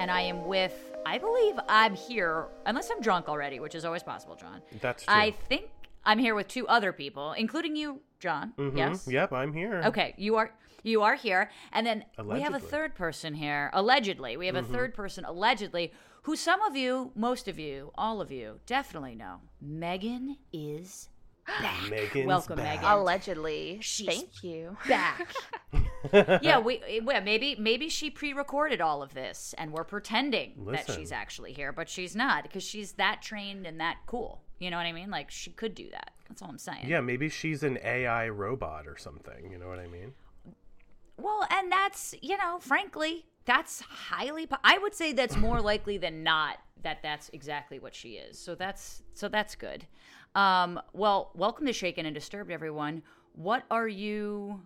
and I am with, I believe I'm here, unless I'm drunk already, which is always possible, John. That's I think I'm here with two other people, including you, John. Mhm. Yes? Yep, I'm here. Okay, you are you are here, and then we have a third person here. Allegedly, we have Mm-hmm. a third person allegedly, who some of you, most of you, all of you, definitely know. Megan is back. Megan's Welcome, back. Megan. Allegedly. She's Thank you. back. yeah, we well, maybe maybe she pre-recorded all of this and we're pretending that she's actually here, but she's not because she's that trained and that cool. You know what I mean? Like she could do that. That's all I'm saying. Yeah, maybe she's an AI robot or something. You know what I mean? Well, and that's you know, frankly, that's highly. Po- I would say that's more likely than not that that's exactly what she is. So that's so that's good. Um, well, welcome to Shaken and Disturbed, everyone. What are you?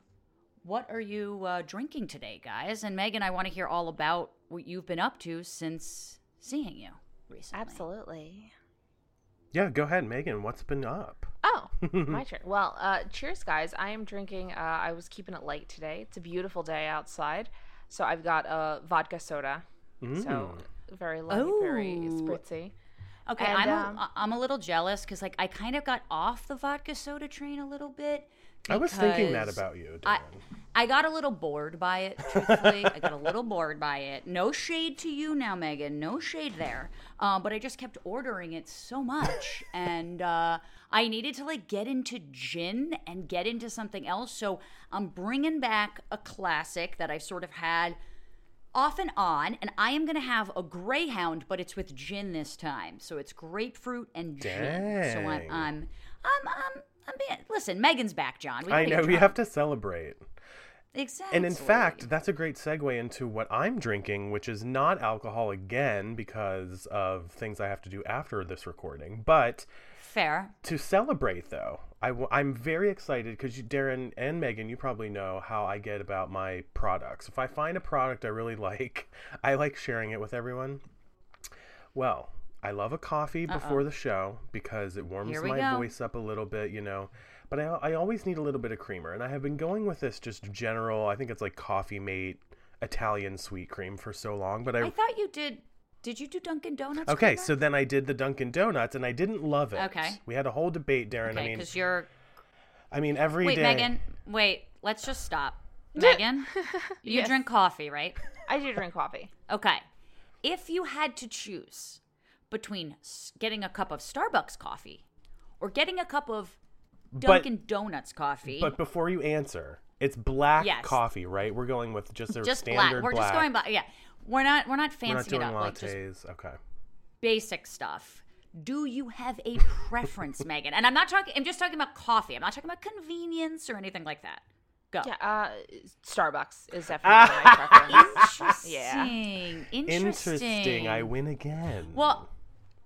What are you uh, drinking today, guys? And Megan, I want to hear all about what you've been up to since seeing you recently. Absolutely. Yeah, go ahead, Megan. What's been up? Oh, my turn. Well, uh, cheers, guys. I am drinking. Uh, I was keeping it light today. It's a beautiful day outside, so I've got a vodka soda. So very light, very Ooh. spritzy. Okay, And, I'm um, a, I'm a little jealous because like I kind of got off the vodka soda train a little bit. I was thinking that about you, I, I got a little bored by it, truthfully. I got a little bored by it. No shade to you now, Megan. No shade there. Um, but I just kept ordering it so much. and uh, I needed to, like, get into gin and get into something else. So I'm bringing back a classic that I've sort of had off and on. And I am going to have a Greyhound, but it's with gin this time. So it's grapefruit and gin. So I'm, I'm, I'm, I'm, I'm being, listen, Megan's back, John. We I know we have to celebrate. Exactly. And in fact, that's a great segue into what I'm drinking, which is not alcohol again because of things I have to do after this recording. But fair. to celebrate, though, I w- I'm very excited because Darren and Megan, you probably know how I get about my products. If I find a product I really like, I like sharing it with everyone. Well, I love a coffee before the show because it warms my go. voice up a little bit, you know. But I, I always need a little bit of creamer, and I have been going with this just general. I think it's like Coffee Mate Italian sweet cream for so long. But I, I thought you did. Did you do Dunkin' Donuts? okay, creamer? so then I did the Dunkin' Donuts, and I didn't love it. Okay. we had a whole debate, Darren. okay, I mean, because you're. I mean, every day. Wait, Megan. Wait. Let's just stop. Megan, you Yes. drink coffee, right? I do drink coffee. Okay. If you had to choose between getting a cup of Starbucks coffee or getting a cup of Dunkin' Donuts coffee, But before you answer, it's black Yes. coffee, right? We're going with just a just black. standard We're just going by. Yeah. We're not. We're not We're not fancying doing it up. Like lattes. okay. basic stuff. Do you have a preference, Megan? And I'm not talking. I'm just talking about coffee. I'm not talking about convenience or anything like that. Go. Yeah, uh, Starbucks is definitely my preference. Yeah. Interesting. Interesting. Interesting. I win again. Well,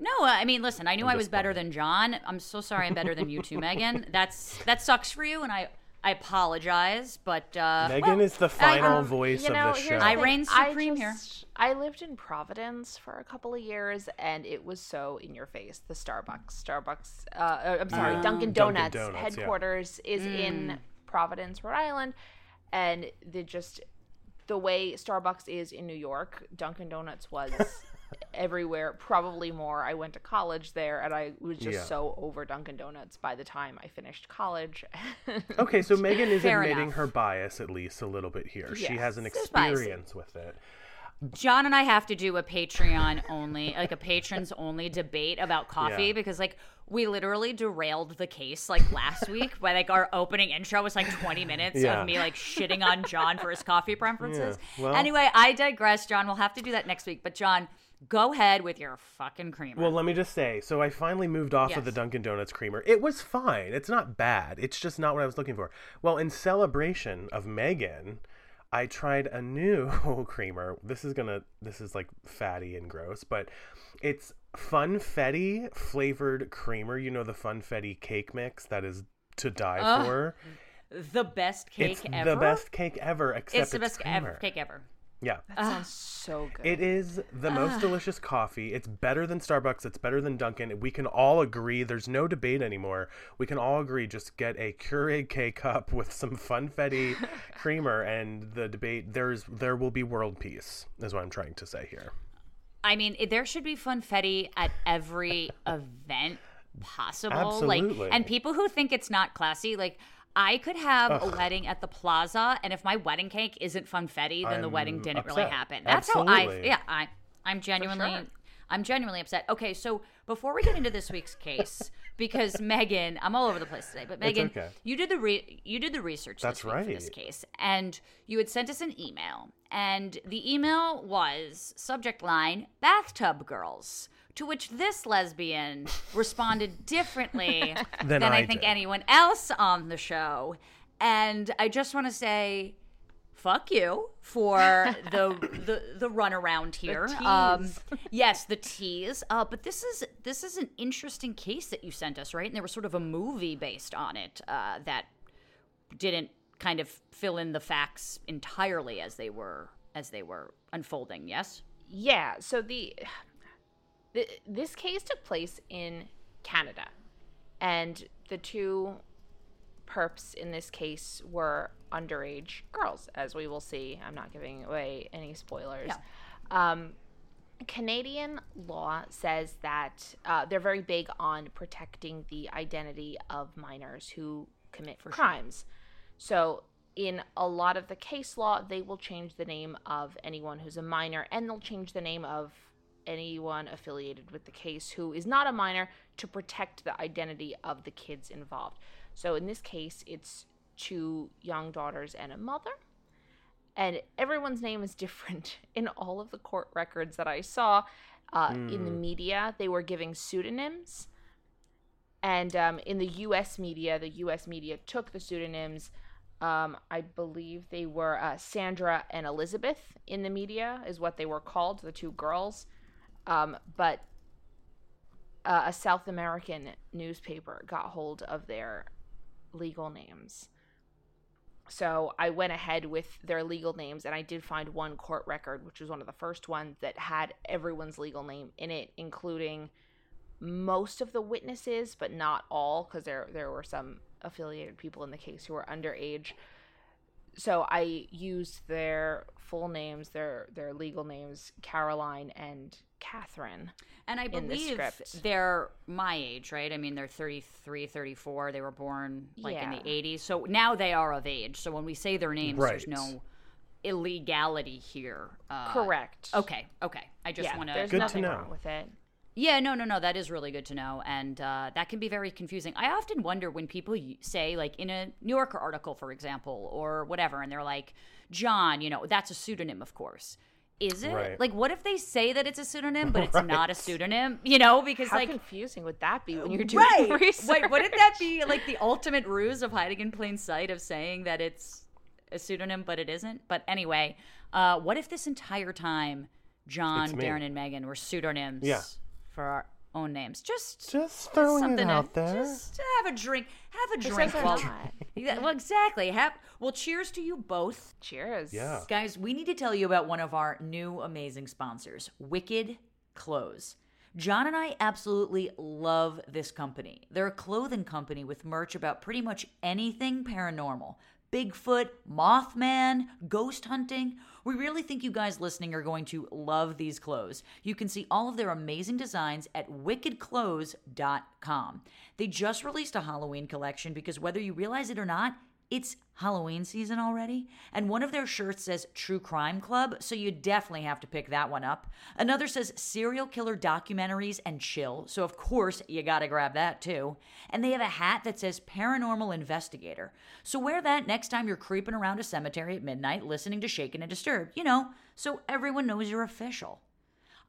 no, uh, I mean, listen. I knew I'm I was better than John. I'm so sorry. I'm better than you too, Megan. That's that sucks for you, and I I apologize. But uh, Megan well, is the I- final um, voice You know, of the show. the I thing. reign I supreme here. I lived in Providence for a couple of years, and it was so in your face. The Starbucks, Starbucks. Uh, uh, I'm sorry, Oh. Dunkin' Dunkin' Donuts, Donuts, yeah. headquarters is Mm. in Providence, Rhode Island, and the just the way Starbucks is in New York, Dunkin' Donuts was everywhere, probably more. I went to college there, and I was just Yeah. so over Dunkin' Donuts by the time I finished college. Okay, so Megan is Fair admitting enough. her bias at least a little bit here. She has an experience with it. John and I have to do a Patreon only, like a patrons only debate about coffee Yeah. because like we literally derailed the case like last week by like our opening intro was like 20 minutes Yeah. of me like shitting on John for his coffee preferences. Yeah, well- anyway, I digress, John. We'll have to do that next week. But John, go ahead with your fucking creamer. Well, let me just say, so I finally moved off of the Dunkin' Donuts creamer. It was fine. It's not bad. It's just not what I was looking for. Well, in celebration of Megan, I tried a new creamer. This is gonna this is like fatty and gross, but it's funfetti flavored creamer. You know the funfetti cake mix that is to die Ugh, for. the best cake It's ever. the best cake ever, except It's the best creamer. ever, cake ever. Yeah. That sounds so good. It is the most delicious coffee. It's better than Starbucks. It's better than Dunkin'. We can all agree. There's no debate anymore. We can all agree. Just get a Keurig K cup with some funfetti creamer, and the debate. There's there will be world peace. Is what I'm trying to say here. I mean, there should be funfetti at every event possible. Like, and people who think it's not classy, like. I could have a wedding at the plaza, and if my wedding cake isn't funfetti, then the wedding didn't really happen. That's how I, Absolutely. yeah, I, I'm genuinely, sure. I'm genuinely upset. Okay, so before we get into this week's case, because Megan, I'm all over the place today, but Megan, okay. you did the re- you did the research That's this week for this case, and you had sent us an email, and the email was subject line bathtub girls. To which this lesbian responded differently Than than I, I think did. anyone else on the show. And I just want to say, fuck you for the the the runaround here. Um, yes, the tease. Uh, but this is this is an interesting case that you sent us, right? And there was sort of a movie based on it uh, that didn't kind of fill in the facts entirely as they were as they were unfolding. Yes. Yeah, so the, this case took place in Canada, and the two perps in this case were underage girls, as we will see. I'm not giving away any spoilers. Um, Canadian law says that uh, they're very big on protecting the identity of minors who commit crimes. So, in a lot of the case law, they will change the name of anyone who's a minor and they'll change the name of anyone affiliated with the case who is not a minor to protect the identity of the kids involved. So, in this case, it's two young daughters and a mother and everyone's name is different in all of the court records that I saw uh, in the media. They were giving pseudonyms, and um, in the U.S. media, the U.S. media took the pseudonyms. Um, I believe they were uh, Sandra and Elizabeth in the media, is what they were called, the two girls. Um, but uh, a South American newspaper got hold of their legal names. So I went ahead with their legal names, and I did find one court record, which was one of the first ones that had everyone's legal name in it, including most of the witnesses, but not all, because there there were some affiliated people in the case who were underage. So I used their full names, their their legal names, Caroline and Catherine. And I in the believe they're my age, right? I mean, they're 33, 34. They were born like in the 80s. So now they are of age. So when we say their names, there's no illegality here. Uh, Correct. Okay, okay. I just yeah, want there's Good to nothing know. wrong with it. Yeah, no, no, no. That is really good to know, and uh, that can be very confusing. I often wonder when people say, like in a New Yorker article, for example, or whatever, and they're like, "John," you know, that's a pseudonym, of course. Is it? Right. Like, what if they say that it's a pseudonym, but it's not a pseudonym? You know, because How like confusing would that be when you're doing right. research? Wait, wouldn't that be like the ultimate ruse of hiding in plain sight of saying that it's a pseudonym, but it isn't? But anyway, uh, what if this entire time John, Darren, and Megan were pseudonyms Yeah. for our own names? Just Just throwing something it out to, there. Just have a drink. Have a drink says they're Yeah, well, exactly. Have well. Cheers to you both. Cheers. Yeah. Guys, we need to tell you about one of our new amazing sponsors, Wicked Clothes. John and I absolutely love this company. They're a clothing company with merch about pretty much anything paranormal Bigfoot, Mothman, ghost hunting. We really think you guys listening are going to love these clothes. You can see all of their amazing designs at wickedclothes.com. They just released a Halloween collection because whether you realize it or not, It's Halloween season already, and one of their shirts says True Crime Club, so you definitely have to pick that one up. Another says Serial Killer Documentaries and Chill, so of course you gotta grab that too. And they have a hat that says Paranormal Investigator, so wear that next time you're creeping around a cemetery at midnight listening to Shaken and Disturbed, you know, so everyone knows you're official.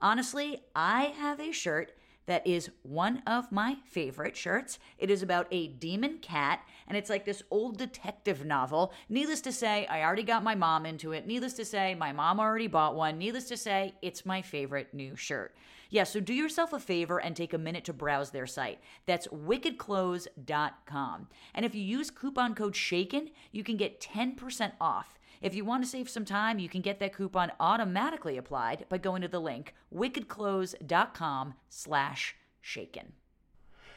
Honestly, I have a shirt that is one of my favorite shirts. It is about a demon cat, and it's like this old detective novel. Needless to say, I already got my mom into it. Needless to say, my mom already bought one. Needless to say, it's my favorite new shirt. Yeah, so do yourself a favor and take a minute to browse their site. That's wickedclothes.com. And if you use coupon code SHAKEN, you can get 10% off. If you want to save some time, you can get that coupon automatically applied by going to the link wickedclothes.com slash shaken.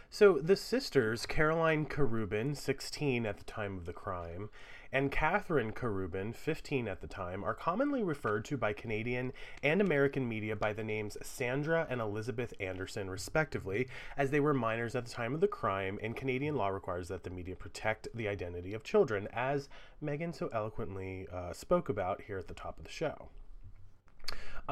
So the sisters, Caroline Karubin, 16 at the time of the crime, and Catherine Karubin, 15 at the time, are commonly referred to by Canadian and American media by the names Sandra and Elizabeth Anderson, respectively, as they were minors at the time of the crime, and Canadian law requires that the media protect the identity of children, as Megan so eloquently uh, spoke about here at the top of the show.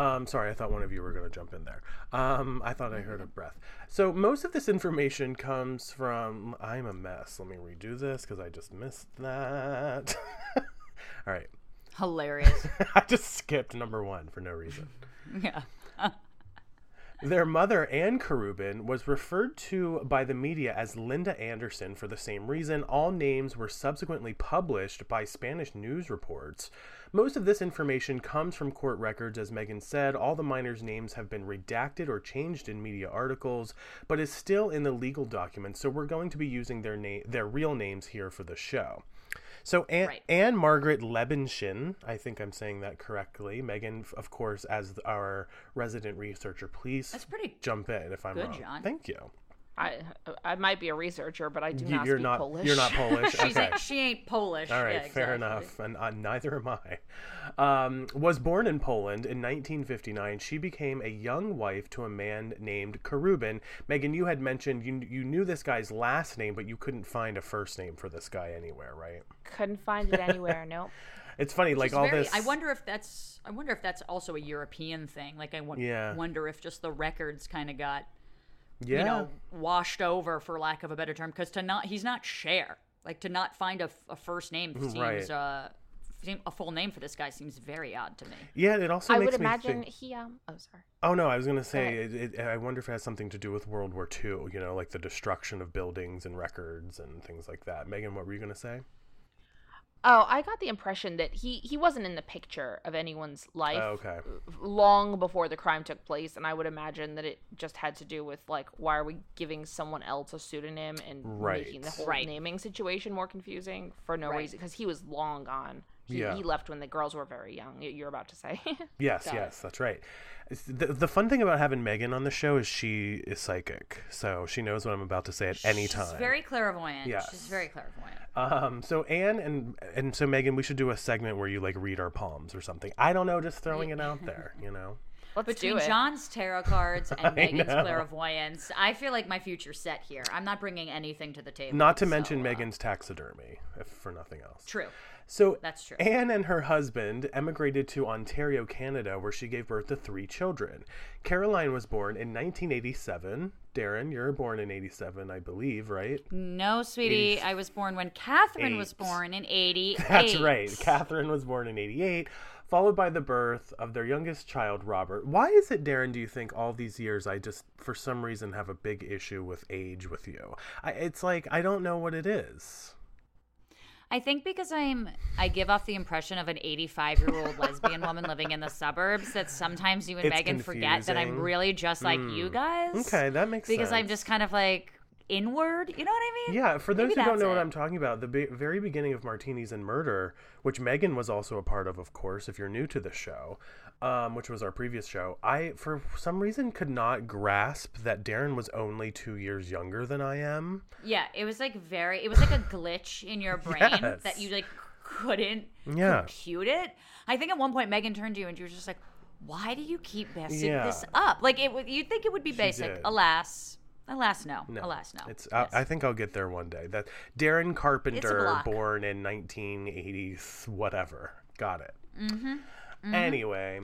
Um, sorry, I thought one of you were going to jump in there. Um, I thought I heard a breath. So most of this information comes from. I'm a mess. Let me redo this because I just missed that. All right, Hilarious. I just skipped number one for no reason. yeah. Their mother, Anne Karubin, was referred to by the media as Linda Anderson for the same reason. All names were subsequently published by Spanish news reports. Most of this information comes from court records, as Megan said. All the minors' names have been redacted or changed in media articles, but is still in the legal documents. So we're going to be using their name, their real names here for the show. So Anne, Right. Anne Margaret Lebenshin, I think I'm saying that correctly. Megan, of course, as our resident researcher, please That's pretty jump in if I'm good, wrong. John. Thank you. I I might be a researcher, but I do not you're speak not. Polish. You're not Polish. She's okay. ain't, she ain't Polish. All right, Yeah, fair exactly. enough, and uh, neither am I. Um, was born in Poland in 1959. She became a young wife to a man named Karubin. Megan, you had mentioned you you knew this guy's last name, but you couldn't find a first name for this guy anywhere, right? Couldn't find it anywhere. Nope. It's funny, like all very- this. I wonder if that's. I wonder if that's also a European thing. Like I Yeah. wonder if just the records kind of got yeah, you know washed over, for lack of a better term, because to not he's not share. Like to not find a first name seems Right. uh seem- a full name for this guy seems very odd to me. yeah. It also I makes would me imagine think. he um. Oh, sorry. Oh no, I was gonna say. It, it, I wonder if it has something to do with World War II. You know, like the destruction of buildings and records and things like that. Megan, what were you gonna say? Oh, I got the impression that he he wasn't in the picture of anyone's life Oh, okay. long before the crime took place, and I would imagine that it just had to do with like why are we giving someone else a pseudonym and making the whole Right. naming situation more confusing for no Right. reason because he was long gone. He, Yeah. he left when the girls were very young. You're about to say. Yes, Got it. yes, that's right. The, the fun thing about having Megan on the show is she is psychic, so she knows what I'm about to say at any She's time. very clairvoyant. Yes. She's very clairvoyant. Um, so Anne and and so Megan, we should do a segment where you like read our palms or something. I don't know, just throwing it out there, you know. Let's Between. John's tarot cards and Megan's know. clairvoyance, I feel like my future's set here. I'm not bringing anything to the table. Not to so, mention uh, Megan's taxidermy, if for nothing else. True. So That's true. Anne and her husband emigrated to Ontario, Canada, where she gave birth to three children. Caroline was born in 1987. Darren, you're born in 87, I believe, right? No, sweetie. Eight. I was born when Catherine was born in 88. That's right. Catherine was born in 88, followed by the birth of their youngest child, Robert. Why is it, Darren, do you think all these years I just, for some reason, have a big issue with age with you? I, it's like, I don't know what it is. I think because I'm, I give off the impression of an 85 year old lesbian woman living in the suburbs that sometimes you and It's Megan forget that I'm really just like you hmm. guys. Okay, that makes Because sense. Because I'm just kind of like inward. You know what I mean? Yeah, for those Maybe who don't know what. I'm talking about, the be- very beginning of Martinis and Murder, which Megan was also a part of, of course, if you're new to the show, um, which was our previous show, I, for some reason, could not grasp that Darren was only two years younger than I am. Yeah, it was like very. It was like a glitch in your brain Yes. that you like couldn't Yeah. compute it. I think at one point Megan turned to you and she was just like, "Why do you keep messing Yeah. this up?" Like it. would- You'd think it would be basic. did. Alas, Alas, no. No, Alas, no. It's. Yes. I, I think I'll get there one day. That Darren Carpenter, born in 1980, whatever. Got it. Mm-hmm. Anyway,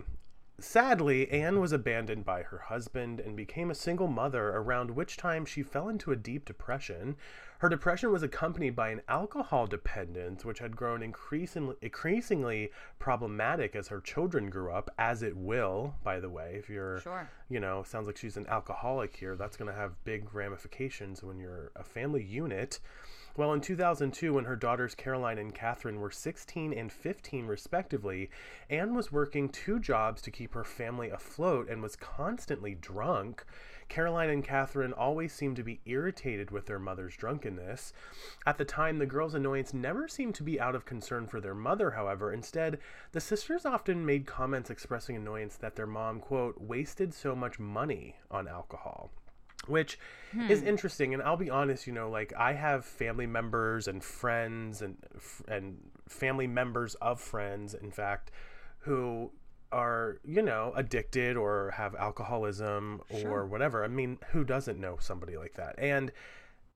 sadly, Anne was abandoned by her husband and became a single mother. Around which time she fell into a deep depression. Her depression was accompanied by an alcohol dependence, which had grown increasingly, increasingly problematic as her children grew up, as it will, by the way. If you're Sure. you know, sounds like she's an alcoholic here. That's going to have big ramifications when you're a family unit. Well, in 2002, when her daughters Caroline and Catherine were 16 and 15, respectively, Anne was working two jobs to keep her family afloat and was constantly drunk. Caroline and Catherine always seemed to be irritated with their mother's drunkenness. At the time, the girls' annoyance never seemed to be out of concern for their mother, however. Instead, the sisters often made comments expressing annoyance that their mom, quote, wasted so much money on alcohol which is hmm. interesting and i'll be honest you know like i have family members and friends and and family members of friends in fact who are you know addicted or have alcoholism or whatever i mean who doesn't know somebody like that? And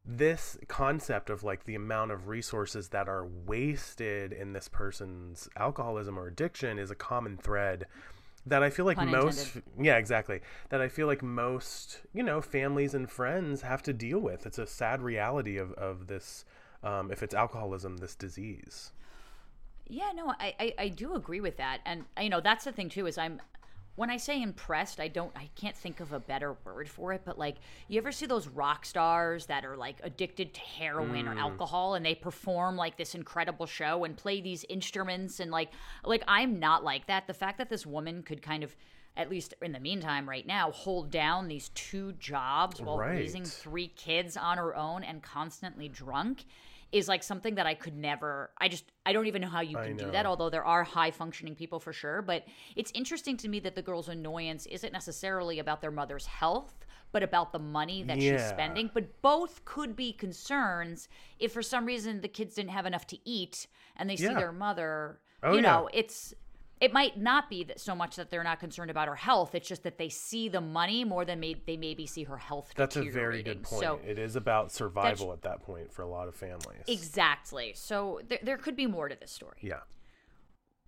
this concept of like the amount of resources that are wasted in this person's alcoholism or addiction is a common thread that I feel like Pun most yeah exactly. That I feel like most you know families and friends have to deal with. It's a sad reality of, of this um, if it's alcoholism this disease Yeah, no, I, I, I do agree with that, and you know that's the thing too is I'm when I say impressed, I don't I can't think of a better word for it, but like you ever see those rock stars that are like addicted to heroin or mm. alcohol and they perform like this incredible show and play these instruments and like like I'm not like that. The fact that this woman could kind of at least in the meantime right now hold down these two jobs while raising three kids on her own and constantly drunk is like something that I could never I just I don't even know how you can do that although there are high functioning people for sure but it's interesting to me that the girl's annoyance isn't necessarily about their mother's health but about the money that she's spending but both could be concerns if for some reason the kids didn't have enough to eat and they see their mother Oh, you yeah. know it's it might not be that so much that they're not concerned about her health it's just that they see the money more than may, they maybe see her health that's a very good point so it is about survival at that point for a lot of families Exactly. So there, there could be more to this story. yeah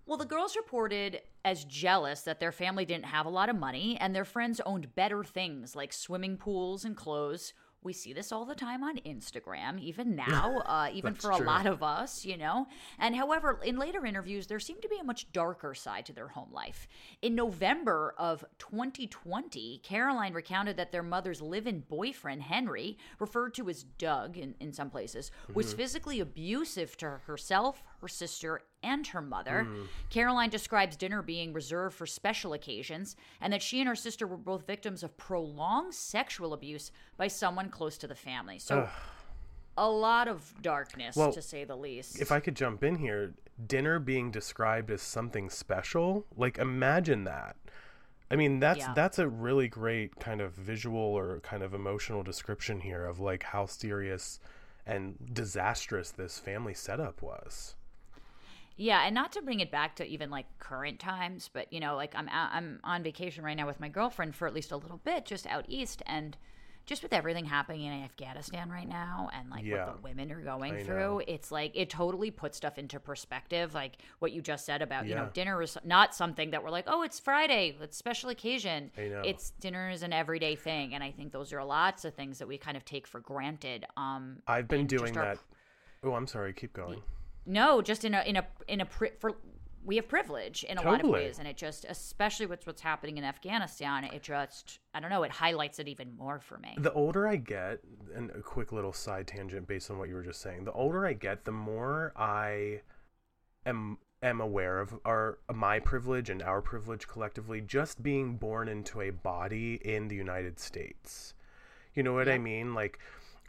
Well, the girls reported as jealous that their family didn't have a lot of money and their friends owned better things like swimming pools and clothes. We see this all the time on Instagram, even now, uh, even for a true. lot of us, you know. And however, in later interviews, there seemed to be a much darker side to their home life. In November of 2020, Caroline recounted that their mother's live in boyfriend, Henry, referred to as Doug in, in some places, was physically abusive to herself, her sister, and her mother. Hmm. Caroline describes dinner being reserved for special occasions and that she and her sister were both victims of prolonged sexual abuse by someone close to the family. So, a lot of darkness, Well, to say the least. if I could jump in here, dinner being described as something special, like imagine that. I mean, that's Yeah. that's a really great kind of visual or kind of emotional description here of like how serious and disastrous this family setup was. Yeah, and not to bring it back to even like current times, but you know, like I'm I'm on vacation right now with my girlfriend for at least a little bit, just out east, and just with everything happening in Afghanistan right now, and like Yeah. what the women are going I through, know. it's like it totally puts stuff into perspective. Like what you just said about you know dinner is not something that we're like, oh, it's Friday, it's special occasion. I know. It's dinner is an everyday thing, and I think those are lots of things that we kind of take for granted. Um, I've been doing our that. Oh, I'm sorry. Keep going. No, just in a in a in a pri- for we have privilege in a lot of ways, and it just especially with what's happening in Afghanistan, it just I don't know, it highlights it even more for me. The older I get, and a quick little side tangent based on what you were just saying, the older I get, the more I am am aware of our my privilege and our privilege collectively just being born into a body in the United States. You know what I mean? Like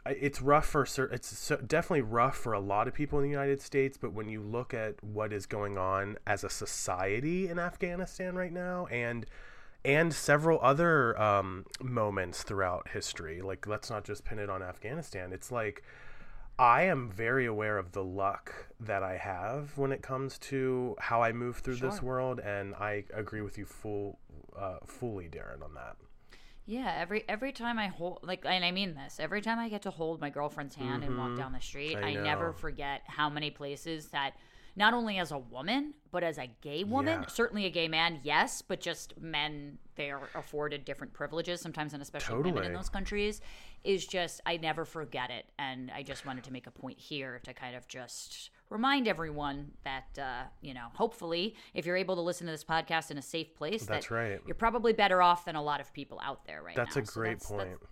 it's rough for it's so, definitely rough for a lot of people in the United States, but when you look at what is going on as a society in Afghanistan right now and and several other um, moments throughout history. Like, let's not just pin it on Afghanistan. It's like I am very aware of the luck that I have when it comes to how I move through this world, and I agree with you full, uh, fully, Darren, on that. Yeah, every every time I hold like and I mean this, every time I get to hold my girlfriend's hand and walk down the street, Mm-hmm. I I, never forget how many places that not only as a woman, but as a gay woman, Yeah. certainly a gay man, yes, but just men they are afforded different privileges sometimes and especially women in those countries is just I never forget it and I just wanted to make a point here to kind of just remind everyone that uh, you know, hopefully if you're able to listen to this podcast in a safe place That's that right. you're probably better off than a lot of people out there right That's now. a So great that's- point. that's-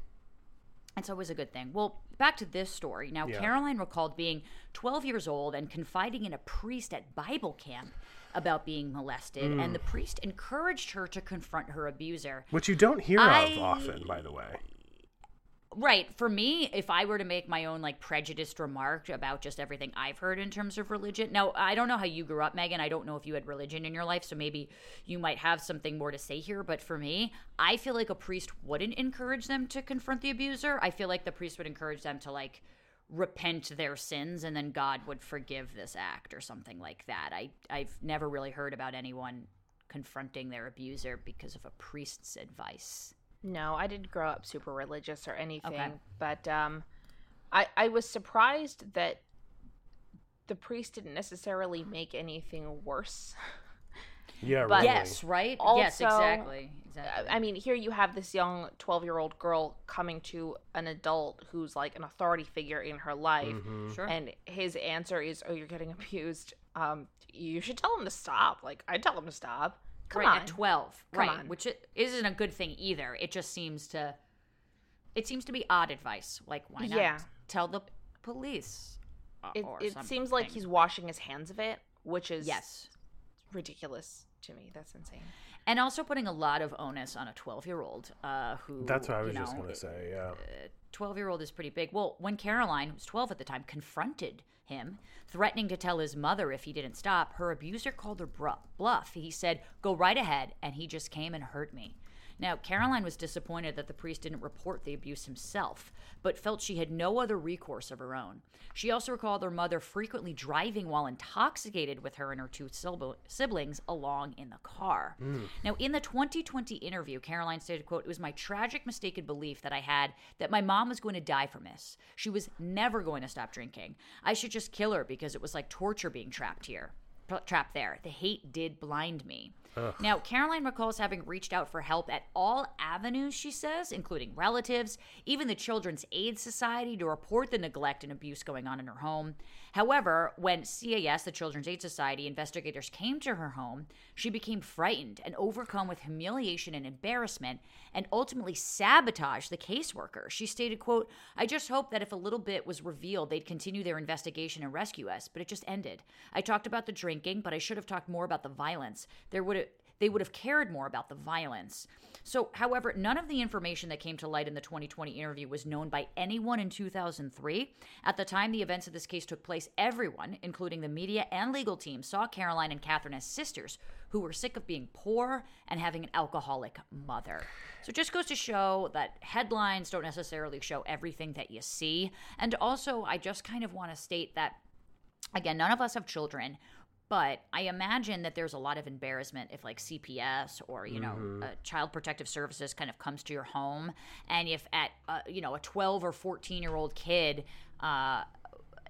it's always a good thing. Well, back to this story. Now, Yeah. Caroline recalled being 12 years old and confiding in a priest at Bible camp about being molested, and the Mm. priest encouraged her to confront her abuser. Which you don't hear I- of often, by the way. Right. For me, if I were to make my own like prejudiced remark about just everything I've heard in terms of religion. Now, I don't know how you grew up, Megan. I don't know if you had religion in your life, so maybe you might have something more to say here. But for me, I feel like a priest wouldn't encourage them to confront the abuser. I feel like the priest would encourage them to like repent their sins and then God would forgive this act or something like that. I I've never really heard about anyone confronting their abuser because of a priest's advice. No, I didn't grow up super religious or anything, but um, I I was surprised that the priest didn't necessarily make anything worse. Yeah, But- really. Yes, right? yes, exactly. Exactly. I mean, here you have this young 12 year old girl coming to an adult who's like an authority figure in her life. Mm-hmm. sure. And his answer is, Oh, you're getting abused. Um, you should tell him to stop. Like, I tell him to stop. Come right on. at 12 Come right on. which it isn't a good thing either it just seems to it seems to be odd advice like why not Yeah. tell the police uh, It, it seems like he's washing his hands of it, which is yes ridiculous to me. That's insane. and also putting a lot of onus on a 12 year old uh, who That's what I was you just going to say. Yeah. 12 year old is pretty big. Well, when Caroline, who was 12 at the time, confronted him, threatening to tell his mother if he didn't stop, her abuser called her bluff. He said, Go right ahead, and he just came and hurt me. Now, Caroline was disappointed that the priest didn't report the abuse himself, but felt she had no other recourse of her own. She also recalled her mother frequently driving while intoxicated with her and her two siblings along in the car. Mm. Now, in the 2020 interview, Caroline stated, quote, It was my tragic mistaken belief that I had that my mom was going to die from this. She was never going to stop drinking. I should just kill her because it was like torture being trapped here. Trapped there. The hate did blind me. Now, Caroline recalls having reached out for help at all avenues, she says, including relatives, even the Children's Aid Society, to report the neglect and abuse going on in her home. However, when CAS, the Children's Aid Society, investigators came to her home, she became frightened and overcome with humiliation and embarrassment and ultimately sabotaged the caseworker. She stated, quote, I just hope that if a little bit was revealed, they'd continue their investigation and rescue us, but it just ended. I talked about the drinking, but I should have talked more about the violence. There would have they would have cared more about the violence. So, however, none of the information that came to light in the 2020 interview was known by anyone in 2003. At the time the events of this case took place, everyone, including the media and legal team, saw Caroline and Catherine as sisters who were sick of being poor and having an alcoholic mother. So, it just goes to show that headlines don't necessarily show everything that you see. And also, I just kind of want to state that again, none of us have children, but I imagine that there's a lot of embarrassment if like CPS or you know uh, Child Protective Services kind of comes to your home, and if at uh, you know a 12 or 14 year old kid. Uh,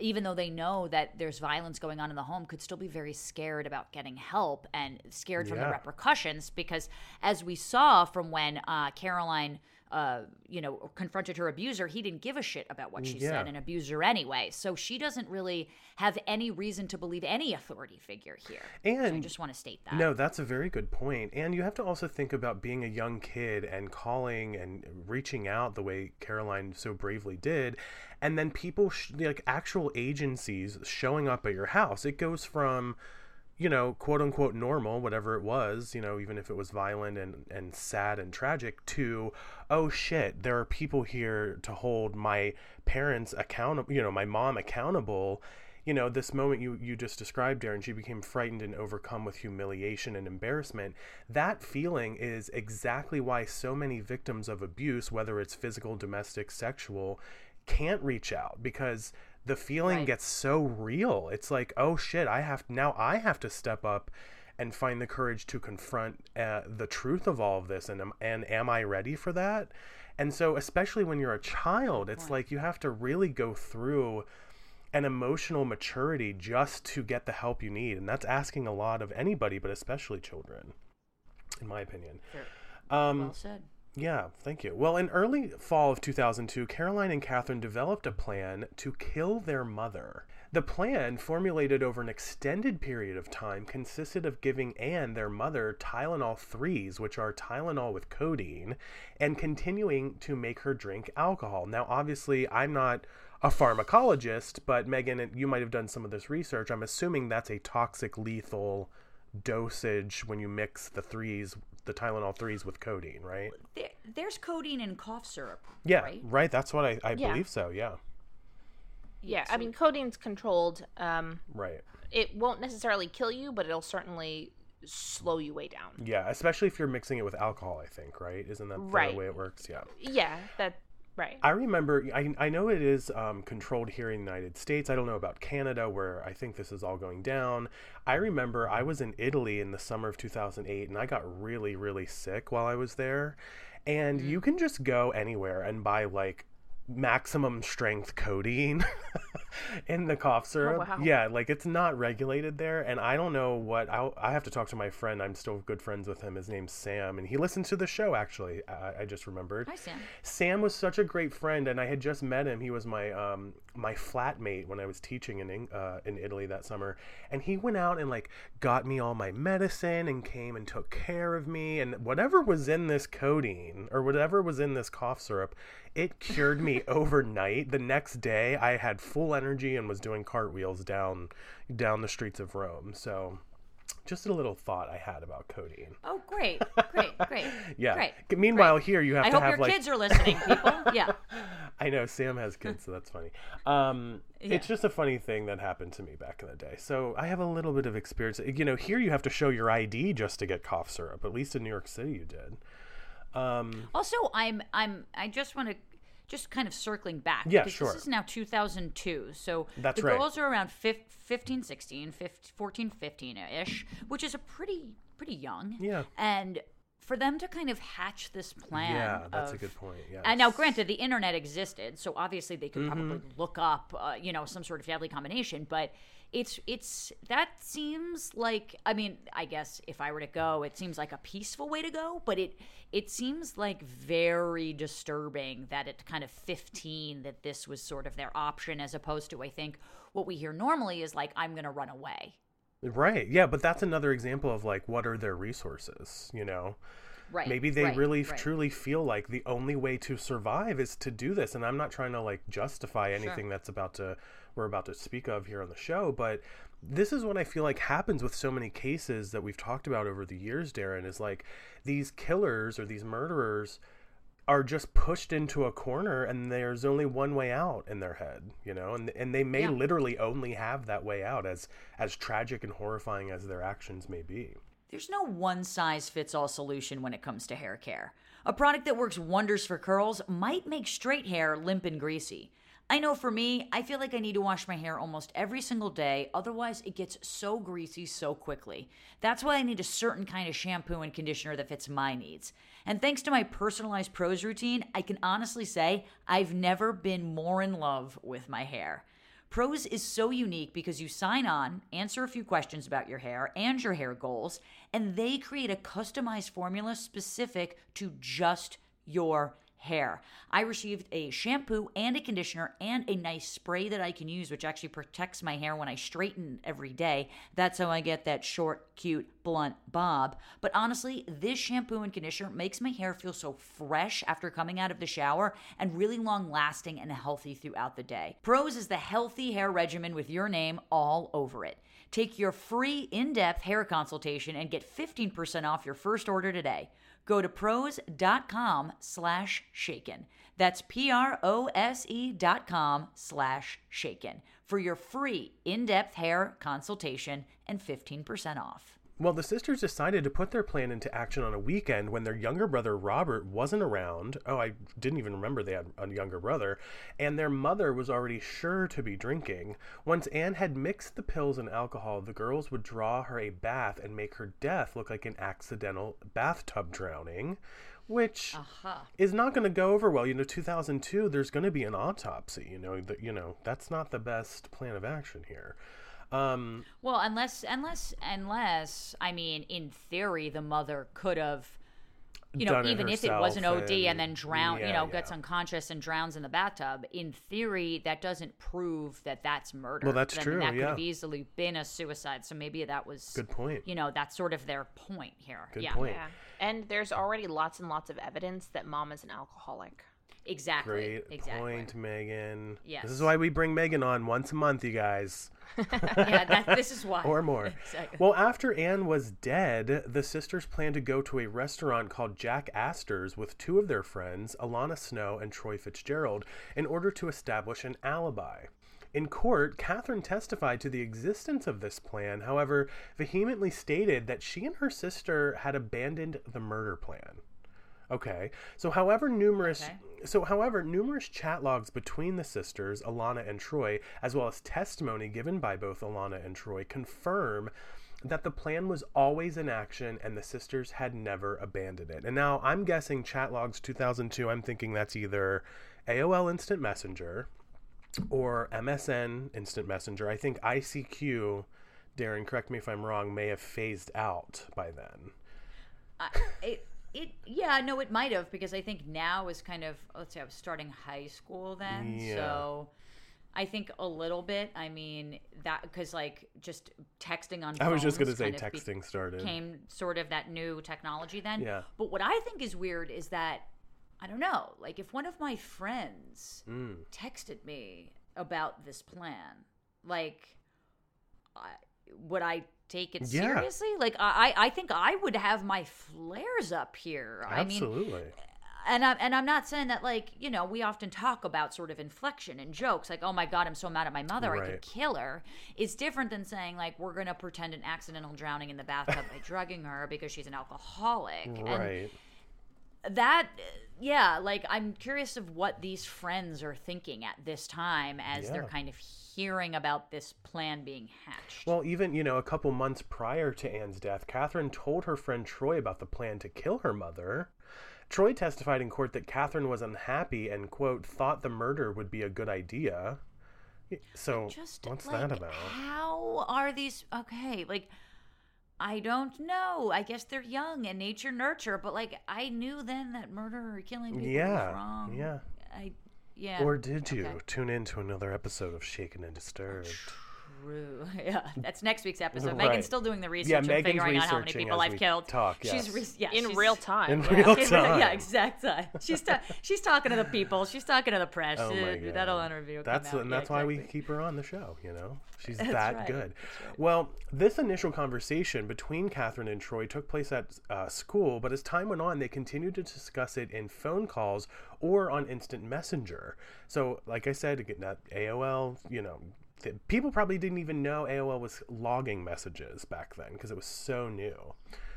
even though they know that there's violence going on in the home, could still be very scared about getting help and scared from the repercussions. Because as we saw from when uh, Caroline, uh, you know, confronted her abuser, he didn't give a shit about what she Yeah. said and abused her anyway. So she doesn't really have any reason to believe any authority figure here. so I And- just want to state that. No, that's a very good point. And you have to also think about being a young kid and calling and reaching out the way Caroline so bravely did. And then people, sh- like actual agencies, showing up at your house. It goes from, you know, quote unquote normal, whatever it was, you know, even if it was violent and, and sad and tragic, to, oh shit, there are people here to hold my parents accountable, you know, my mom accountable. You know this moment you you just described Darren she became frightened and overcome with humiliation and embarrassment. That feeling is exactly why so many victims of abuse whether it's physical domestic sexual can't reach out because the feeling Right. gets so real it's like oh shit i have now i have to step up and find the courage to confront uh, the truth of all of this and am, and am I ready for that? And so especially when you're a child, it's like you have to really go through an emotional maturity just to get the help you need and that's asking a lot of anybody but especially children in my opinion. Um, well said. Yeah, thank you. Well, in early fall of 2002, Caroline and Catherine developed a plan to kill their mother. The plan, formulated over an extended period of time, consisted of giving Anne, their mother, Tylenol 3s, which are Tylenol with codeine, and continuing to make her drink alcohol. Now, obviously, I'm not a pharmacologist, but Megan, you might have done some of this research. I'm assuming that's a toxic, lethal dosage when you mix the threes, the Tylenol 3s with codeine, right? There, there's codeine in cough syrup. Yeah, right. right. That's what I, I Yeah. believe so. Yeah, Yeah, I mean, codeine's controlled. Um, right. it won't necessarily kill you, but it'll certainly slow you way down. Yeah, especially if you're mixing it with alcohol. I think, right? Isn't that Right. the way it works? Yeah. Yeah, that right. I remember. I, I know it is um, controlled here in the United States. I don't know about Canada, where I think this is all going down. I remember I was in Italy in the summer of 2008, and I got really, really sick while I was there. And you can just go anywhere and buy like maximum strength codeine in the cough syrup. wow. Yeah, like it's not regulated there, and I don't know what. I I have to talk to my friend. I'm still good friends with him. His name's Sam, and he listens to the show. Actually, I, I just remembered. Hi, Sam. Sam was such a great friend, and I had just met him. He was my um, my flatmate when I was teaching in uh, in Italy that summer, and he went out and like got me all my medicine and came and took care of me. And whatever was in this codeine or whatever was in this cough syrup, it cured me overnight. The next day, I had full energy and was doing cartwheels down down the streets of Rome. So. Just a little thought I had about codeine. Oh, great, great, great. Yeah. Great. Meanwhile, great. here you have to. have like. I hope your kids are listening, people. Yeah. I know Sam has kids, so that's funny. Um, It's just a funny thing that happened to me back in the day. So I have a little bit of experience. You know, here you have to show your ID just to get cough syrup. At least in New York City, you did. Um, Also, I'm I'm I just want to just kind of circling back. Yeah, because sure. This is now 2002. So That's the right. girls are around 15, 16, 15, 14, 15 ish, which is a pretty pretty young. Yeah. And for them to kind of hatch this plan. yeah, that's a good point. Yeah. And now, granted, the internet existed, so obviously they Mm-hmm. could probably look up, uh, you know, some sort of deadly combination. But it's it's that seems like I mean, I guess if I were to go, it seems like a peaceful way to go. But it it seems like very disturbing that at kind of fifteen that this was sort of their option, as opposed to I think what we hear normally is like I'm going to run away. Right. Yeah, but that's another example of like what are their resources, you know? Right. Maybe they right, really right. truly feel like the only way to survive is to do this. And I'm not trying to like justify anything that's about to we're about to speak of here on the show, but this is what I feel like happens with so many cases that we've talked about over the years, Darren, is like these killers or these murderers are just pushed into a corner and there's only one way out in their head, you know, and and they may Yeah. literally only have that way out as as tragic and horrifying as their actions may be. There's no one size fits all solution when it comes to hair care. A product that works wonders for curls might make straight hair limp and greasy. I know for me, I feel like I need to wash my hair almost every single day, otherwise, it gets so greasy so quickly. That's why I need a certain kind of shampoo and conditioner that fits my needs. And thanks to my personalized Prose routine, I can honestly say I've never been more in love with my hair. Prose is so unique because you sign on, answer a few questions about your hair and your hair goals, and they create a customized formula specific to just your hair. I received a shampoo and a conditioner and a nice spray that I can use, which actually protects my hair when I straighten every day. That's how I get that short, cute, blunt bob. But honestly, this shampoo and conditioner makes my hair feel so fresh after coming out of the shower and really long lasting and healthy throughout the day. Prose is the healthy hair regimen with your name all over it. Take your free in depth hair consultation and get 15% off your first order today. Go to prose.com slash shaken. That's P R O S E dot com slash shaken for your free in depth hair consultation and 15% off. Well, the sisters decided to put their plan into action on a weekend when their younger brother Robert wasn't around. Oh, I didn't even remember they had a younger brother. And their mother was already sure to be drinking. Once Anne had mixed the pills and alcohol, the girls would draw her a bath and make her death look like an accidental bathtub drowning, which Aha. is not going to go over well. You know, 2002, there's going to be an autopsy. You know, that you know that's not the best plan of action here. Um, Well, unless unless unless I mean, in theory, the mother could have, you know, Done it even if it was an OD and, and- then drown, you yeah, know, gets unconscious and drowns in the bathtub. In theory, that doesn't prove that that's murder. Well, that's I mean, true, That could yeah. have easily been a suicide. So maybe that was good point. You know, that's sort of their point here. Good yeah, point. Yeah. And there's already lots and lots of evidence that mom is an alcoholic. Exactly. Great exactly. point, Megan. Yes. This is why we bring Megan on once a month, you guys. yeah, that, this is why. or more. Exactly. Well, after Anne was dead, the sisters planned to go to a restaurant called Jack Astor's with two of their friends, Alana Snow and Troy Fitzgerald, in order to establish an alibi. In court, Catherine testified to the existence of this plan, however, vehemently stated that she and her sister had abandoned the murder plan. Okay. So however numerous Okay. so however numerous chat logs between the sisters, Alana and Troy, as well as testimony given by both Alana and Troy confirm that the plan was always in action and the sisters had never abandoned it. And now I'm guessing chat logs 2002, I'm thinking that's either AOL Instant Messenger or MSN Instant Messenger. I think ICQ, Darren, correct me if I'm wrong, may have phased out by then. I, it, it, yeah, no, it might have because I think now is kind of let's say I was starting high school then, Yeah. so I think a little bit. I mean that because like just texting on. I was just going to say texting started. became sort of that new technology then. Yeah. But what I think is weird is that I don't know, like if one of my friends Mm. texted me about this plan, like, I, would I take it Yeah. seriously? Like, I, I think I would have my flares up here. I mean, Absolutely. and I'm and I'm not saying that like you know we often talk about sort of inflection and jokes like oh my god I'm so mad at my mother I could kill her. It's different than saying like we're gonna pretend an accidental drowning in the bathtub by drugging her because she's an alcoholic. And right. That yeah like i'm curious of what these friends are thinking at this time as they're kind of hearing about this plan being hatched Well, even, you know, a couple months prior to Anne's death, Catherine told her friend Troy about the plan to kill her mother. Troy testified in court that Catherine was unhappy and, quote, thought the murder would be a good idea. So, just what's like, that about? how are these okay like i don't know i guess they're young and nature nurture but like i knew then that murder or killing people Yeah, was wrong yeah. i yeah Or did you okay. tune in to another episode of Shaken and Disturbed? True. Yeah, that's next week's episode. Right. Megan's still doing the research Yeah, and Megan's figuring out how many people I've killed. talk, She's re- yeah, In she's- real time. In yeah. real In real- time. Yeah, exact time. She's ta- she's talking to the people. She's talking to the press. Oh my God. That'll interview. come That's out. and Yeah, that's why we keep her on the show. You know, she's That's that right, good. right. Well, this initial conversation between Catherine and Troy took place at uh, school, but as time went on, they continued to discuss it in phone calls or on instant messenger. So, like I said, getting that AOL, you know. Th- People probably didn't even know AOL was logging messages back then because it was so new.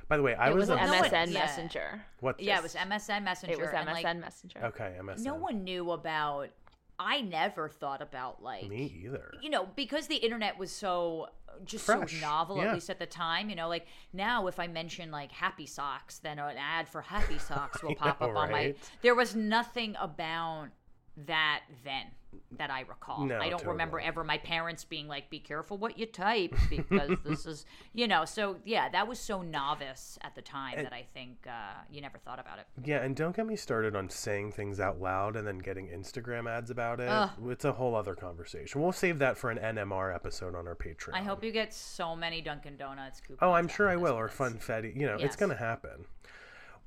By the way, I It was, was a, No, it- MSN yeah. Messenger. what? Yeah, it was MSN Messenger. It was and, MSN like, Messenger. okay. MSN. no one knew about. I never thought about like Me either. you know, because the internet was so just Fresh, so novel, yeah. at least at the time. You know, like now, if I mention like Happy Socks, then an ad for Happy Socks will pop know, up on my. There was nothing about that then that I recall. No, I don't remember ever my parents being like, "Be careful what you type," because this is, you know. So yeah, that was so novice at the time that I think uh, you never thought about it. Yeah, and don't get me started on saying things out loud and then getting Instagram ads about it. Ugh. It's a whole other conversation. We'll save that for an NMR episode on our Patreon. I hope you get so many Dunkin' Donuts coupons. Oh, I'm sure I will, or funfetti. You know, it's going to happen.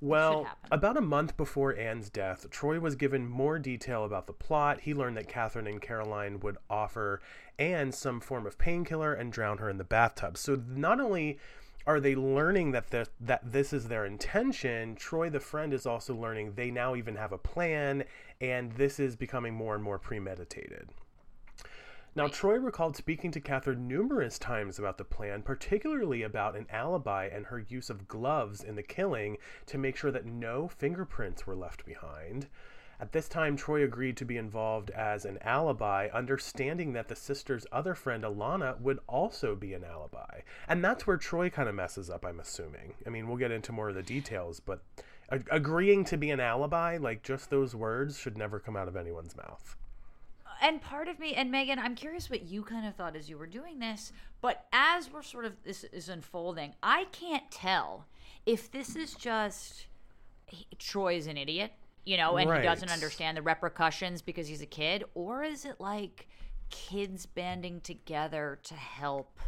Well, about a month before Anne's death, Troy was given more detail about the plot. He learned that Catherine and Caroline would offer Anne some form of painkiller and drown her in the bathtub. So not only are they learning that the, that this is their intention, Troy the friend is also learning they now even have a plan and this is becoming more and more premeditated. Now, Troy recalled speaking to Catherine numerous times about the plan, particularly about an alibi and her use of gloves in the killing to make sure that no fingerprints were left behind. At this time, Troy agreed to be involved as an alibi, understanding that the sister's other friend, Alana, would also be an alibi. And that's where Troy kind of messes up, I'm assuming. I mean, we'll get into more of the details, but agreeing to be an alibi, like just those words, should never come out of anyone's mouth. And part of me and Megan, I'm curious what you kind of thought as you were doing this, but as we're sort of this is unfolding, I can't tell if this is just he- is an idiot, you know, and he doesn't understand the repercussions because he's a kid, or is it like kids banding together to help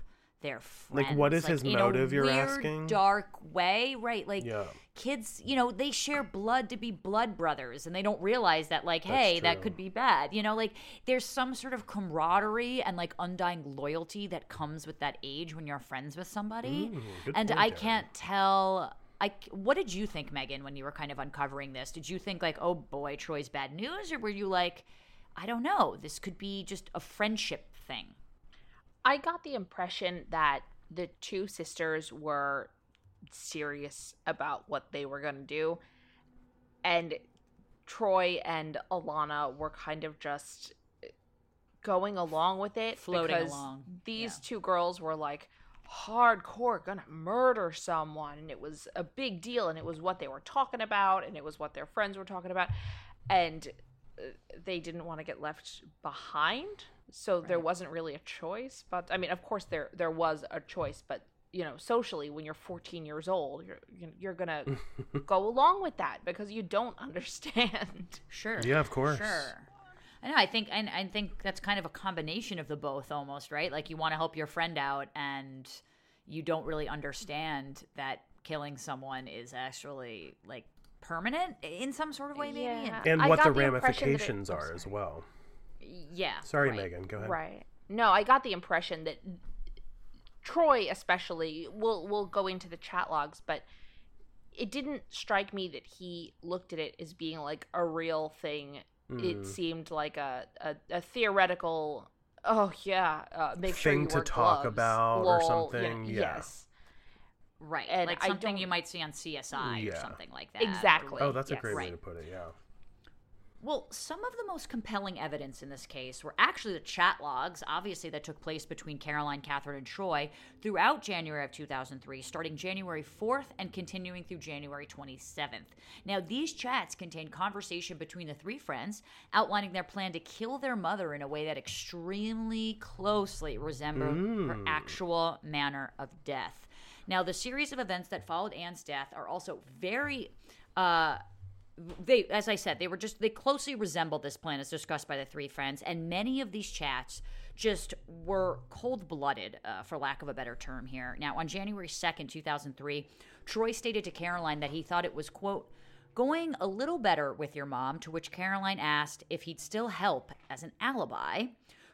their friends? Like, what is his motive, you're weird, asking? Dark way, right? Like Yeah. kids, you know, they share blood to be blood brothers, and they don't realize that, like, hey, that could be bad. You know, like there's some sort of camaraderie and like undying loyalty that comes with that age when you're friends with somebody. Good and I can't tell. I, what did you think, Megan, when you were kind of uncovering this? Did you think like, oh boy, Troy's bad news, or were you like, I don't know, this could be just a friendship thing? I got the impression that the two sisters were serious about what they were going to do. And Troy and Alana were kind of just going along with it. Floating because along, These yeah. two girls were like hardcore gonna murder someone and it was a big deal and it was what they were talking about and it was what their friends were talking about and uh, they didn't want to get left behind so there wasn't really a choice but i mean of course there there was a choice but you know socially when you're 14 years old you're you- you're gonna go along with that because you don't understand Sure. Yeah, of course. Sure. I know. I think, and I think that's kind of a combination of the both, almost, right? Like you want to help your friend out, and you don't really understand that killing someone is actually like permanent in some sort of way, maybe. Yeah. And I what the the impression that it- ramifications oh, are as well. Yeah. Sorry, right. Megan. Go ahead. Right. No, I got the impression that Troy, especially, we'll we'll go into the chat logs, but it didn't strike me that he looked at it as being like a real thing. Mm. It seemed like a, a, a theoretical. Oh yeah, uh, make Thing you to talk gloves, about or something, y- yeah. Yes, Right. And like something you might see on CSI or something like that. Exactly. Oh, that's a Yes. great way Right. to put it. Yeah. Well, some of the most compelling evidence in this case were actually the chat logs, obviously, that took place between Caroline, Catherine, and Troy throughout January of 2003, starting January 4th and continuing through January 27th. Now, these chats contained conversation between the three friends outlining their plan to kill their mother in a way that extremely closely resembled her actual manner of death. Now, the series of events that followed Anne's death are also very. Uh, they as i said they were just they closely resembled this plan as discussed by the three friends and many of these chats just were cold-blooded uh, for lack of a better term here. Now on january 2nd 2003 troy stated to caroline that he thought it was quote going a little better with your mom to which caroline asked if he'd still help as an alibi.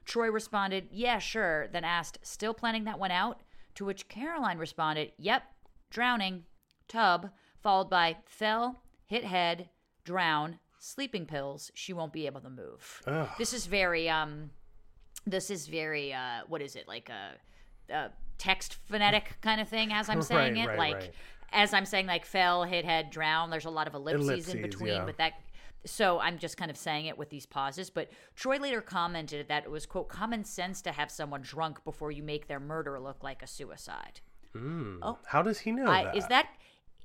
Troy responded yeah sure then asked still planning that one out? To which caroline responded yep drowning tub followed by fell hit head drown sleeping pills she won't be able to move Ugh. this is very um this is very uh what is it like a, a text phonetic kind of thing as i'm saying Right, it right, like right. as i'm saying like fell hit head drown there's a lot of ellipses, in between yeah. but that so i'm just kind of saying it with these pauses but troy later commented that it was quote common sense to have someone drunk before you make their murder look like a suicide Mm. How does he know I, that? is that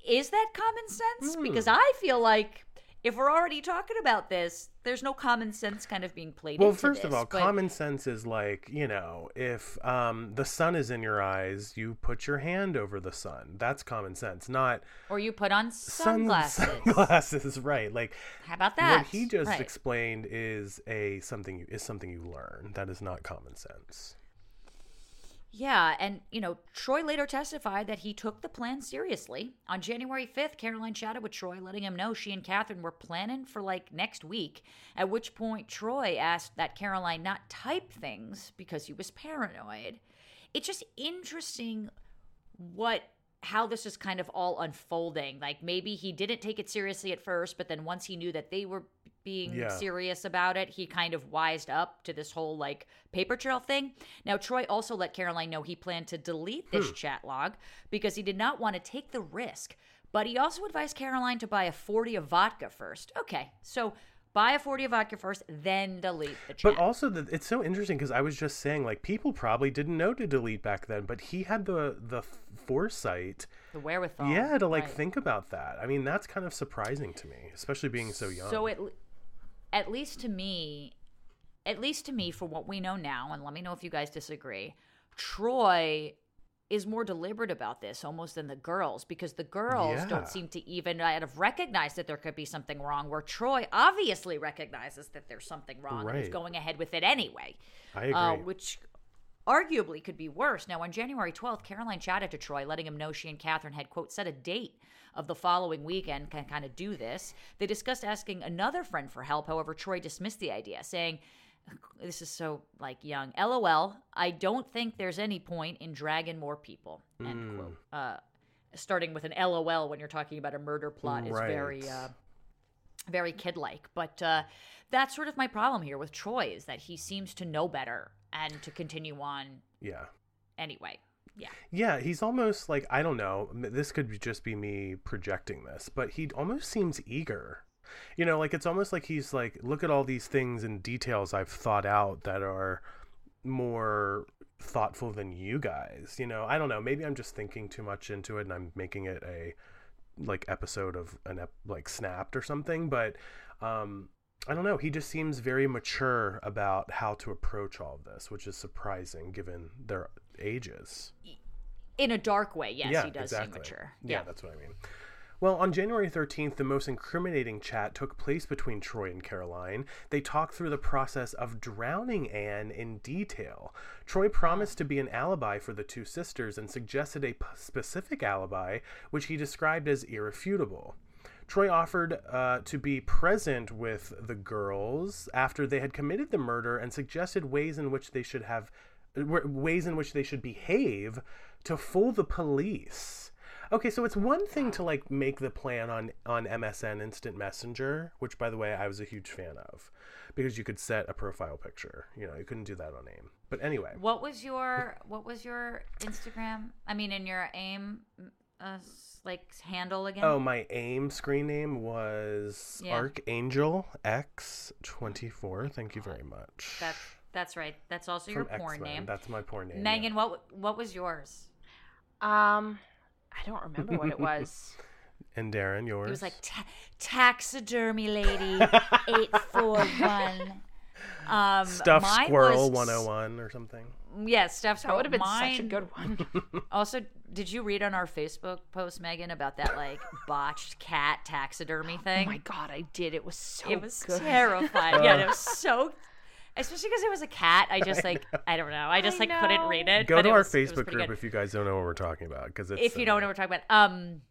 is that common sense? Hmm. Because I feel like if we're already talking about this, there's no common sense kind of being played into this. Well, first of all, but- common sense is like, you know, if um, the sun is in your eyes, you put your hand over the sun. That's common sense, not or you put on sun- sunglasses. sunglasses, right? Like How about that? what he just Right. explained is a something you, is something you learn. That is not common sense. Yeah, and you know, Troy later testified that he took the plan seriously. On January 5th, Caroline chatted with Troy, letting him know she and Catherine were planning for like next week. At which point, Troy asked that Caroline not type things because he was paranoid. It's just interesting what how this is kind of all unfolding. Like maybe he didn't take it seriously at first, but then once he knew that they were being Yeah. serious about it, he kind of wised up to this whole like paper trail thing. Now, Troy also let Caroline know he planned to delete this Hmm. chat log because he did not want to take the risk. But he also advised Caroline to buy a 40 of vodka first. Okay, so buy a 40 of vodka first, then delete the chat. But also, the, it's so interesting because I was just saying, like, people probably didn't know to delete back then, but he had the the foresight, the wherewithal. yeah, to like right. think about that. I mean, that's kind of surprising to me, especially being so young. So le- at least to me, at least to me, for what we know now, and let me know if you guys disagree. Troy is more deliberate about this almost than the girls because the girls Yeah. don't seem to even have recognized that there could be something wrong where troy obviously recognizes that there's something wrong and is going ahead with it anyway I agree. uh, which arguably could be worse. Now, on January 12th, Caroline chatted to Troy, letting him know she and Catherine had, quote, set a date of the following weekend can kind of do this. They discussed asking another friend for help. However, Troy dismissed the idea, saying, this is so like young. LOL, I don't think there's any point in dragging more people. End quote. Uh, starting with an LOL when you're talking about a murder plot is very uh, very kid like. But uh, that's sort of my problem here with Troy is that he seems to know better and to continue on yeah. anyway. Yeah. Yeah, he's almost like I don't know. This could just be me projecting this, but he almost seems eager. You know, like it's almost like he's like, look at all these things and details I've thought out that are more thoughtful than you guys. You know, I don't know. Maybe I'm just thinking too much into it and I'm making it a like episode of an ep- like snapped or something. But um, I don't know. He just seems very mature about how to approach all of this, which is surprising given their ages. In a dark way, yes, yeah, he does exactly. seem mature. Yeah, that's what I mean. Well, on January 13th, the most incriminating chat took place between Troy and Caroline. They talked through the process of drowning Anne in detail. Troy promised to be an alibi for the two sisters and suggested a p- specific alibi, which he described as irrefutable. Troy offered uh, to be present with the girls after they had committed the murder and suggested ways in which they should have ways in which they should behave to fool the police. Okay, so it's one thing to like make the plan on on MSN Instant Messenger, which by the way I was a huge fan of, because you could set a profile picture. You know, you couldn't do that on AIM. But anyway, What was your what was your Instagram? I mean, in your aim uh, like handle again? oh, my AIM screen name was Yeah. Archangel X24. Thank you very much. that's that's right. That's also From your porn X-Men. name. That's my porn name. yeah. Megan, what what was yours? Um, I don't remember what it was. And Darren, yours. It was like ta- taxidermy lady eight four one. Um, Stuffed mine Squirrel was- 101 or something. Yeah, stuff. That squirrel. would have been Mine, such a good one. Also, did you read on our Facebook post, Megan, about that like botched cat taxidermy oh thing? my god, I did. It was so it was good. terrifying. yeah, it was so. Especially because it was a cat. I just like I don't know. I just I like couldn't read it. Go but to our was- Facebook group good. if you guys don't know what we're talking about. Because if you don't know what we're talking about. Um,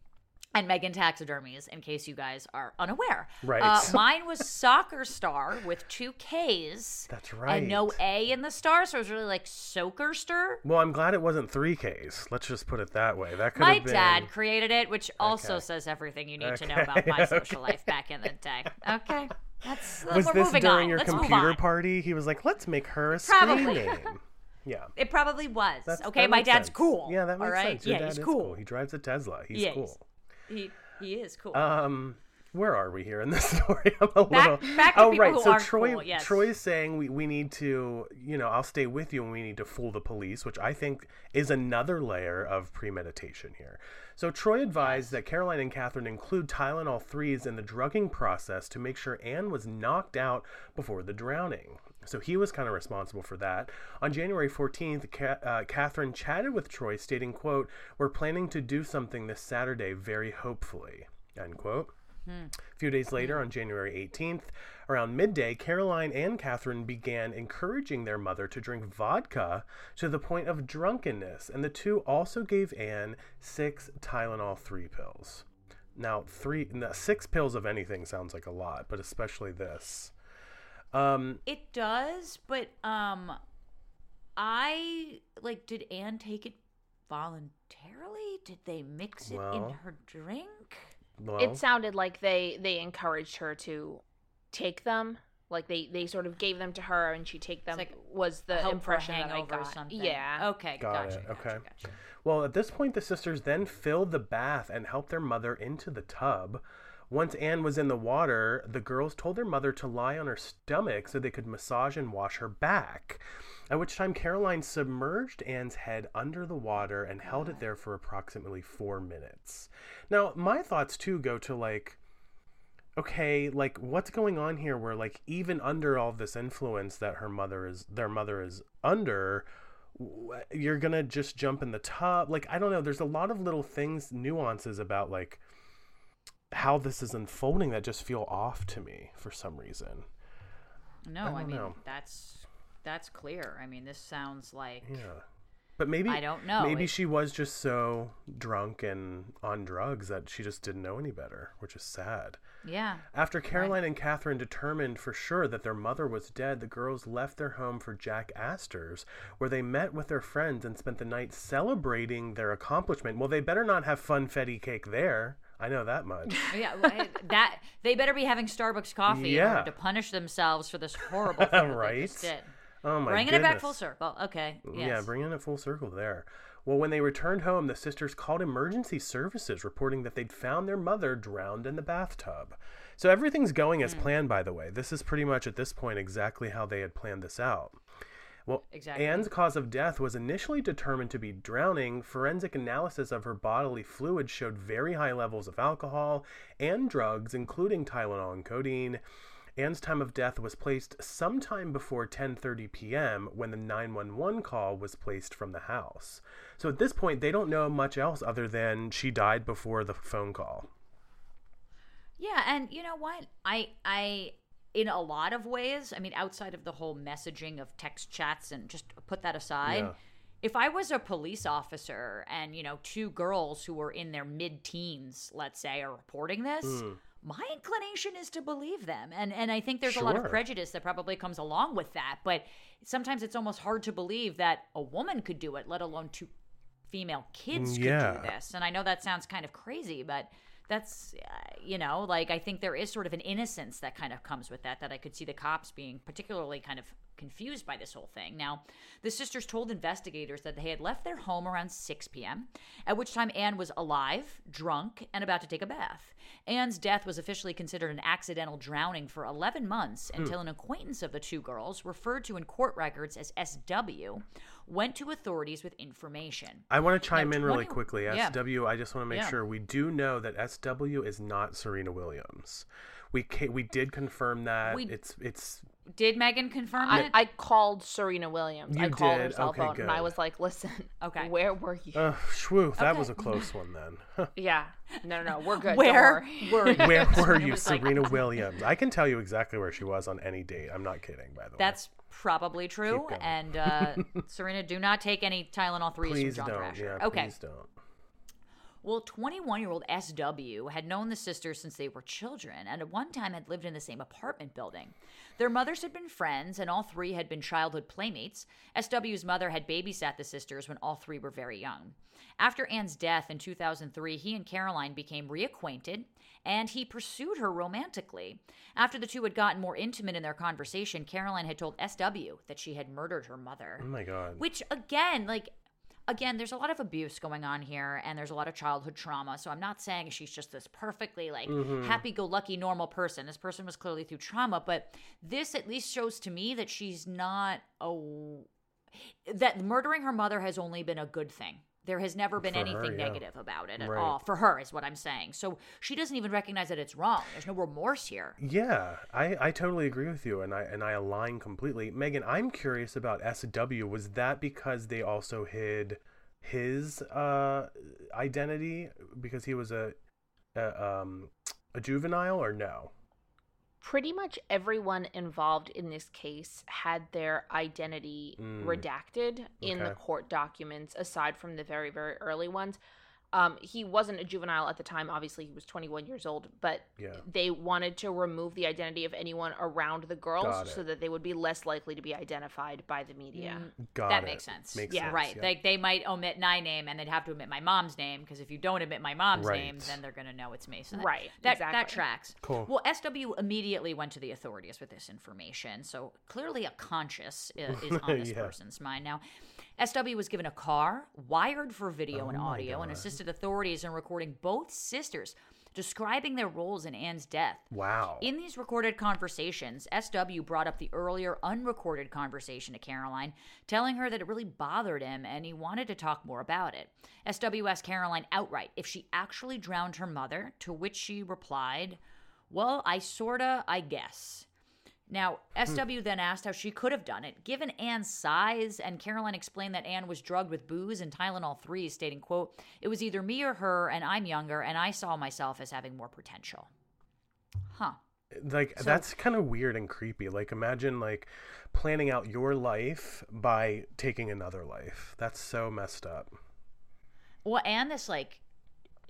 and Megan taxidermies, in case you guys are unaware. Right. Uh, mine was soccer star with two K's. That's right. And no A in the star, so it was really like soaker star. Well, I'm glad it wasn't 3Ks. Let's just put it that way. That could My have been... dad created it, which also Okay. says everything you need to know about my social okay. life back in the day. Okay, that's Was we're this during on. your Let's computer party? He was like, let's make her a Probably. screen name. Yeah. It probably was. That's- okay, my dad's sense. cool. Yeah, that makes all right? sense. Your yeah, dad he's is cool. He drives a Tesla. He's Yeah, cool. He he is cool. Um, where are we here in this story? I'm a Back- little. back oh, right. so Troy, cool, yes. Troy is saying we, we need to, you know, I'll stay with you and we need to fool the police, which I think is another layer of premeditation here. So Troy advised that Caroline and Catherine include Tylenol threes in the drugging process to make sure Anne was knocked out before the drowning. So he was kind of responsible for that. On January 14th, Ca- uh, Catherine chatted with Troy, stating, "quote We're planning to do something this Saturday, very hopefully." End quote. A few days later, on January 18th, around midday, Caroline and Catherine began encouraging their mother to drink vodka to the point of drunkenness, and the two also gave Anne six Tylenol 3 pills. Now, three, no, six pills of anything sounds like a lot, but especially this. Um, It does, but um, I like. Did Anne take it voluntarily? Did they mix it Well, in her drink? Well, It sounded like they they encouraged her to take them. Like they they sort of gave them to her and she take them. like was the Help for a impression that I hangover or got. something. Yeah. Okay. Got gotcha, it, gotcha, okay. gotcha. Well, at this point, the sisters then filled the bath and helped their mother into the tub. Once Anne was in the water, the girls told their mother to lie on her stomach so they could massage and wash her back. At which time, Caroline submerged Anne's head under the water and held it there for approximately four minutes. Now, my thoughts too go to like, okay, like what's going on here where like even under all this influence that her mother is their mother is under you're gonna just jump in the tub like i don't know there's a lot of little things nuances about like how this is unfolding that just feel off to me for some reason No, I I, mean know. that's that's clear. I mean, this sounds like yeah but maybe I don't know. maybe It- she was just so drunk and on drugs that she just didn't know any better which is sad yeah. After Caroline and Catherine determined for sure that their mother was dead, the girls left their home for Jack Astor's, where they met with their friends and spent the night celebrating their accomplishment. Well, they better not have funfetti cake there. I know that much. Yeah, well, that they better be having Starbucks coffee Yeah. to punish themselves for this horrible thing that they just Right? Oh my Bringing goodness. it back full circle. Okay. Yes. Yeah, bringing it full circle there. Well, when they returned home, the sisters called emergency services, reporting that they'd found their mother drowned in the bathtub. So everything's going Hmm. as planned, by the way. This is pretty much at this point exactly how they had planned this out. Well, Exactly. Anne's cause of death was initially determined to be drowning. Forensic analysis of her bodily fluids showed very high levels of alcohol and drugs, including Tylenol and codeine. Anne's time of death was placed sometime before 10:30 p.m. when the 911 call was placed from the house. So at this point, they don't know much else other than she died before the phone call. Yeah, and you know what? I I in a lot of ways, I mean outside of the whole messaging of text chats and just put that aside, Yeah. if I was a police officer and, you know, two girls who were in their mid-teens, let's say, are reporting this, Hmm. My inclination is to believe them. And and I think there's a lot of prejudice that probably comes along with that, but sometimes it's almost hard to believe that a woman could do it, let alone two female kids could Yeah. do this. And I know that sounds kind of crazy, but that's uh, you know like i think there is sort of an innocence that kind of comes with that that i could see the cops being particularly kind of confused by this whole thing now the sisters told investigators that they had left their home around 6 p.m at which time anne was alive drunk and about to take a bath anne's death was officially considered an accidental drowning for 11 months hmm. until an acquaintance of the two girls referred to in court records as sw went to authorities with information I want to chime in really 20 quickly. yeah. SW, I just want to make Yeah. sure we do know that SW is not Serena Williams. We ca- we did confirm that. We- it's it's did megan confirm I, it I called Serena Williams. I You called her did? cell Okay, phone and I was like, "Listen, Okay. where were you?" uh shwoo, that Okay. was a close one then. yeah, no, no, no, we're good. Where were you? where were Serena you, was like- Serena Williams? I can tell you exactly where she was on any date. I'm not kidding, by the way. That's probably true. And uh, Serena, do not take any Tylenol threes please from John don't. Thrasher. Yeah, okay. please don't. Well, 21 year old SW had known the sisters since they were children and at one time had lived in the same apartment building. Their mothers had been friends and all three had been childhood playmates. SW's mother had babysat the sisters when all three were very young. After Anne's death in 2003, he and Caroline became reacquainted and he pursued her romantically. After the two had gotten more intimate in their conversation, Caroline had told SW that she had murdered her mother. Oh my god. Which again, like again, there's a lot of abuse going on here and there's a lot of childhood trauma. So I'm not saying she's just this perfectly like mm-hmm. happy-go-lucky normal person. This person was clearly through trauma, but this at least shows to me that she's not a that murdering her mother has only been a good thing. There has never been For her, anything yeah. negative about it at Right. all. For her is what I'm saying. So she doesn't even recognize that it's wrong. There's no remorse here. Yeah, I, I totally agree with you, and I and I align completely. Megan, I'm curious about SW. Was that because they also hid his uh, identity because he was a, a um a juvenile, or no? Pretty much everyone involved in this case had their identity Mm. redacted in the court documents, aside from the very, very early ones. Um, he wasn't a juvenile at the time. Obviously, he was 21 years old, but Yeah. they wanted to remove the identity of anyone around the girls so that they would be less likely to be identified by the media. Got that it. makes sense. Makes Yeah. sense, Right. Like they might omit my name and they'd have to omit my mom's name because if you don't omit my mom's Right. name, then they're going to know it's me. So that, Right, That, that tracks. Cool. Well, SW immediately went to the authorities with this information. So clearly a conscience i- is on this Yeah. person's mind. Now, SW was given a car, wired for video and Oh my audio, and assisted authorities in recording both sisters describing their roles in Anne's death. Wow. In these recorded conversations, SW brought up the earlier unrecorded conversation to Caroline, telling her that it really bothered him and he wanted to talk more about it. SW asked Caroline outright if she actually drowned her mother, to which she replied, Well, I sorta, I guess. Now, hmm. SW then asked how she could have done it, given Anne's size, and Caroline explained that Anne was drugged with booze and Tylenol 3, stating, quote, It was either me or her, and I'm younger, and I saw myself as having more potential. Huh. like that's kind of weird and creepy. Like imagine like planning out your life by taking another life. That's so messed up. Well, and this like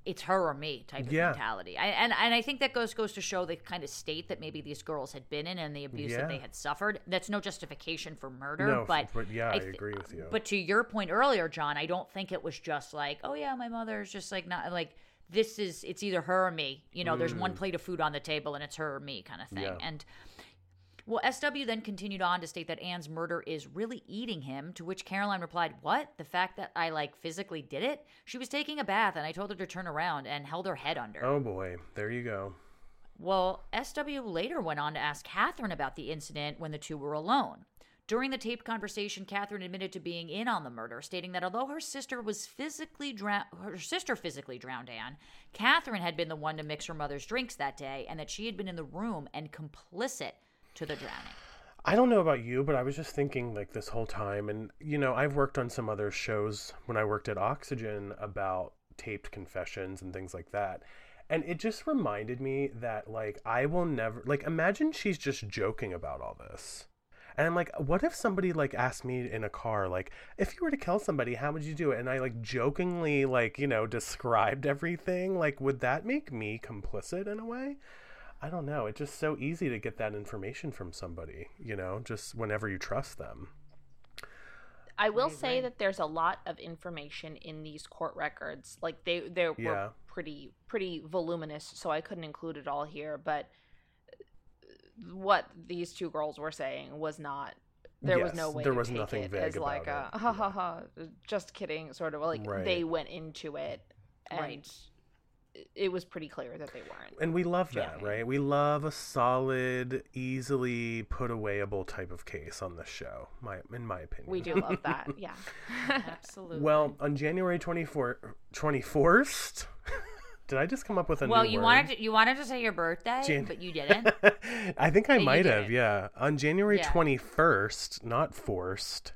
it's her or me type of Yeah. mentality. I, and and I think that goes goes to show the kind of state that maybe these girls had been in and the abuse that they had suffered. That's no justification for murder, No, but, but yeah, I th- agree with you. But to your point earlier, John, I don't think it was just like, oh yeah, my mother's just like not like this is it's either her or me. You know, there's one plate of food on the table and it's her or me kind of thing. Mm. Yeah. And well, SW then continued on to state that Anne's murder is really eating him, to which Caroline replied, What? The fact that I like physically did it? She was taking a bath and I told her to turn around and held her head under. oh boy there you go Well, SW later went on to ask Catherine about the incident when the two were alone. During the taped conversation, Catherine admitted to being in on the murder, stating that although her sister was physically drowned, her sister physically drowned Anne, Catherine had been the one to mix her mother's drinks that day, and that she had been in the room and complicit to the drowning. I don't know about you, but I was just thinking like this whole time, and you know, I've worked on some other shows when I worked at Oxygen about taped confessions and things like that. And it just reminded me that like I will never like imagine she's just joking about all this. And I'm like, what if somebody like asked me in a car, like, if you were to kill somebody, how would you do it? And I like jokingly like, you know, described everything. Like, would that make me complicit in a way? I don't know. It's just so easy to get that information from somebody, you know, just whenever you trust them. I will say that there's a lot of information in these court records. Like they they Yeah. were pretty pretty voluminous, so I couldn't include it all here. But uh, what these two girls were saying was not. There was no way there to was take nothing it vague as like about a it. ha ha ha, just kidding, sort of like Right. they went into it and Right. It was pretty clear that they weren't. And we love that, Joking. right? We love a solid, easily put awayable type of case on this show, my in my opinion. We do love that, yeah. Absolutely. Well, on January 24th, 21st, did I just come up with a well, new you word? wanted to, you wanted to say your birthday, Jan- but you didn't. I think I you might have, yeah. On January Yeah. 21st, not forced,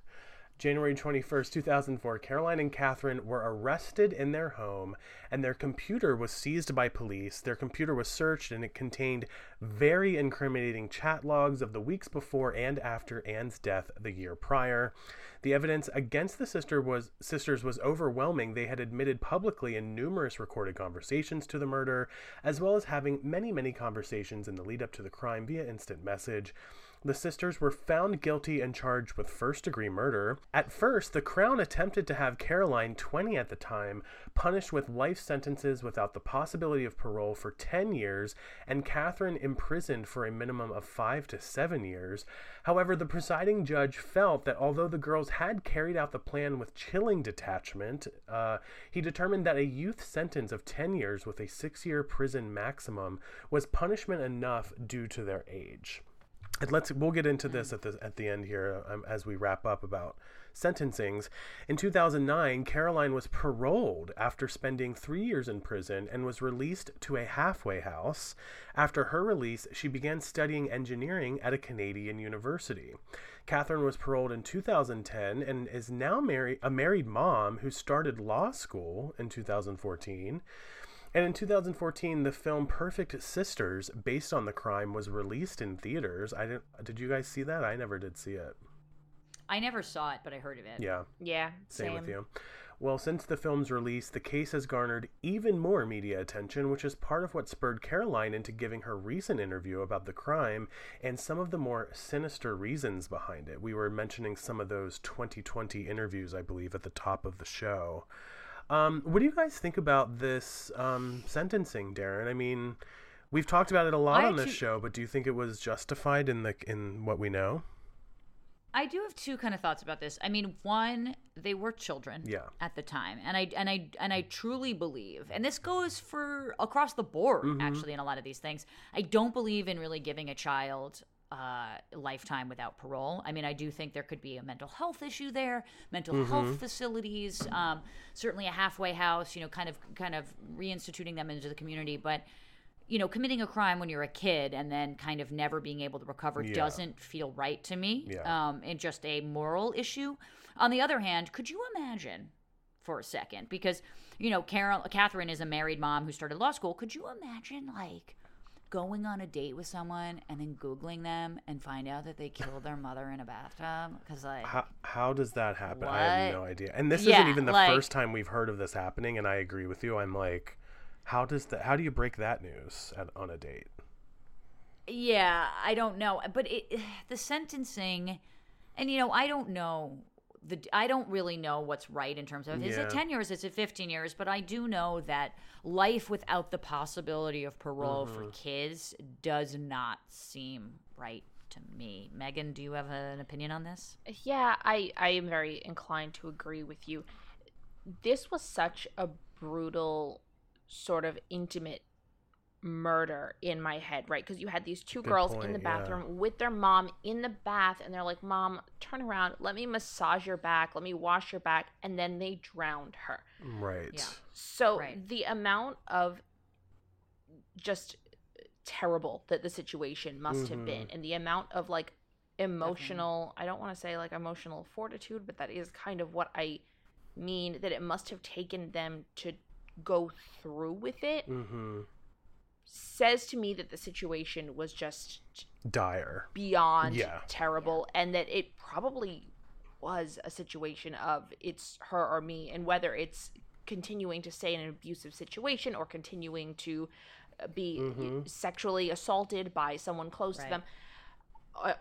January 21st, 2004, Caroline and Catherine were arrested in their home and their computer was seized by police. Their computer was searched and it contained very incriminating chat logs of the weeks before and after Anne's death the year prior. The evidence against the sister was sisters was overwhelming. They had admitted publicly in numerous recorded conversations to the murder, as well as having many, many conversations in the lead up to the crime via instant message. The sisters were found guilty and charged with first degree murder. At first, the Crown attempted to have Caroline, 20 at the time, punished with life sentences without the possibility of parole for 10 years, and Catherine imprisoned for a minimum of 5 to 7 years. However, the presiding judge felt that although the girls had carried out the plan with chilling detachment, uh, he determined that a youth sentence of 10 years with a six year prison maximum was punishment enough due to their age. And let's we'll get into this at the at the end here um, as we wrap up about sentencings. In 2009, Caroline was paroled after spending 3 years in prison and was released to a halfway house. After her release, she began studying engineering at a Canadian university. Catherine was paroled in 2010 and is now married a married mom who started law school in 2014. And in 2014, the film Perfect Sisters, based on the crime, was released in theaters. I didn't. Did you guys see that? I never did see it. I never saw it, but I heard of it. Yeah, Yeah, same, with you. Well, since the film's release, the case has garnered even more media attention, which is part of what spurred Caroline into giving her recent interview about the crime and some of the more sinister reasons behind it. We were mentioning some of those 2020 interviews, I believe, at the top of the show. Um, what do you guys think about this um, sentencing, Darren? I mean, we've talked about it a lot I on this show, but do you think it was justified in the in what we know? I do have two kind of thoughts about this. I mean, one, they were children Yeah. at the time, and I and I and I truly believe, and this goes for across the board actually in a lot of these things. I don't believe in really giving a child uh, lifetime without parole. I mean, I do think there could be a mental health issue there, mental health facilities, um, certainly a halfway house. You know, kind of kind of reinstituting them into the community, but you know, committing a crime when you're a kid and then kind of never being able to recover Yeah. doesn't feel right to me. Yeah. Um, and just a moral issue. On the other hand, could you imagine for a second? Because, you know, Carol, Catherine is a married mom who started law school. Could you imagine, like, going on a date with someone and then Googling them and find out that they killed their mother in a bathtub? Because, like, How, how does that happen? I have no idea. And this Yeah, isn't even the like- first time we've heard of this happening. And I agree with you. I'm like, how does that? How do you break that news at, on a date? Yeah, I don't know, but it, the sentencing, and you know, I don't know the I don't really know what's right in terms of is it ten years, is it fifteen years? But I do know that life without the possibility of parole for mm-hmm. kids does not seem right to me. Megan, do you have an opinion on this? Yeah, I, I am very inclined to agree with you. This was such a brutal, sort of intimate murder in my head, right? Because you had these two Good girls in point, the yeah. bathroom with their mom in the bath, and they're like, Mom, turn around, let me massage your back, let me wash your back, and then they drowned her. Right. Yeah. So Right. the amount of just terrible that the situation must have been, and the amount of like emotional, I don't want to say like emotional fortitude, but that is kind of what I mean that it must have taken them to go through with it Mm-hmm. Says to me that the situation was just Dire. beyond Yeah. terrible and that it probably was a situation of it's her or me and whether it's continuing to stay in an abusive situation or continuing to uh, be Mhm. sexually assaulted by someone close to them uh,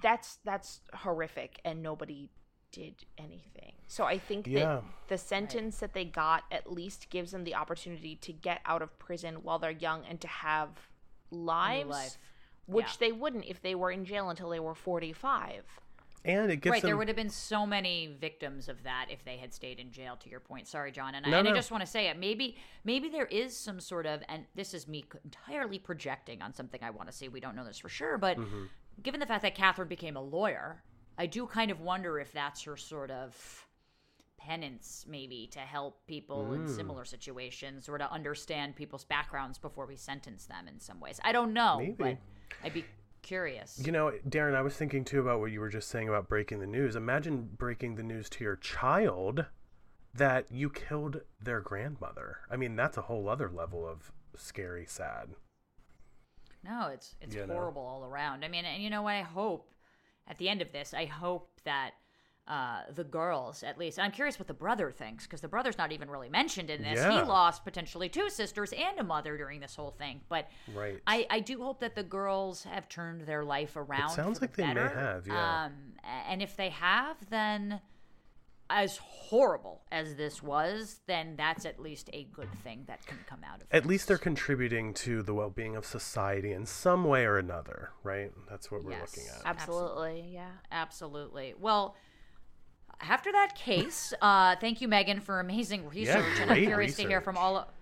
that's that's horrific and nobody did anything so i think Yeah. that the sentence that they got at least gives them the opportunity to get out of prison while they're young and to have lives life. which Yeah. they wouldn't if they were in jail until they were 45 And it gives right, them. there would have been so many victims of that if they had stayed in jail. To your point, sorry, John, and, I, No, I just want to say it. Maybe, maybe there is some sort of, and this is me entirely projecting on something I want to see. We don't know this for sure, but Mm-hmm. given the fact that Catherine became a lawyer, I do kind of wonder if that's her sort of penance, maybe, to help people in Mm. similar situations or to understand people's backgrounds before we sentence them in some ways. I don't know, Maybe. but I'd be curious. You know, Darren, I was thinking too about what you were just saying about breaking the news. Imagine breaking the news to your child that you killed their grandmother. I mean, that's a whole other level of scary, sad. No, it's it's You know? horrible all around. I mean, and you know what? I hope at the end of this, I hope that uh, the girls, at least, and I'm curious what the brother thinks because the brother's not even really mentioned in this. Yeah. He lost potentially two sisters and a mother during this whole thing, but Right. I, I do hope that the girls have turned their life around. sounds for the like they may have, yeah. Um, and if they have, then as horrible as this was, then that's at least a good thing that can come out of it. At least they're contributing to the well being of society in some way or another, right? That's what we're Yes. looking at. absolutely yeah Absolutely. Well, after that case, uh, thank you, Megan, for amazing research, Yeah, and I'm curious to hear from research. all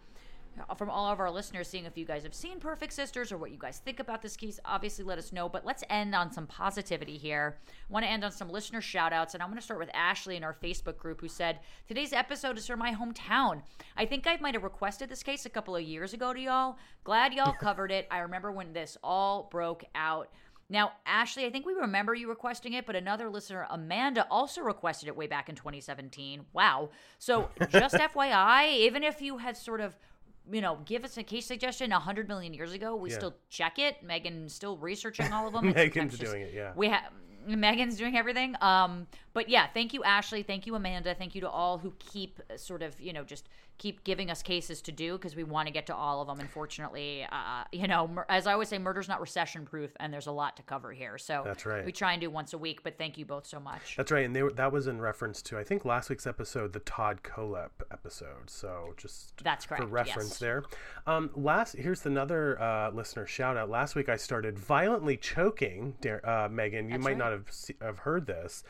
Uh, from all of our listeners, seeing if you guys have seen Perfect Sisters or what you guys think about this case. Obviously, let us know. But let's end on some positivity here. I want to end on some listener shout outs, and I'm going to start with Ashley in our Facebook group who said, Today's episode is from my hometown. I think I might have requested this case a couple of years ago to y'all. Glad y'all covered it. I remember when this all broke out. Now, Ashley, I think we remember you requesting it, but another listener, Amanda, also requested it way back in 2017. Wow. So, just FYI, even if you had sort of, you know, give us a case suggestion a 100 million years ago, we Yeah. still check it. Megan's still researching all of them. Megan's just- doing it, yeah. We have. Megan's doing everything. Um, but yeah, thank you, Ashley. Thank you, Amanda. Thank you to all who keep sort of, you know, just keep giving us cases to do because we want to get to all of them. Unfortunately, uh, you know, mur- as I always say, murder's not recession proof, and there's a lot to cover here. So That's right. We try and do once a week, but thank you both so much. That's right, and they were, that was in reference to I think last week's episode, the Todd Kohlhepp episode. So just That's correct, for reference yes. there. Um, last here's another uh, listener shout out. Last week I started violently choking, uh, Megan. You might not have have heard this.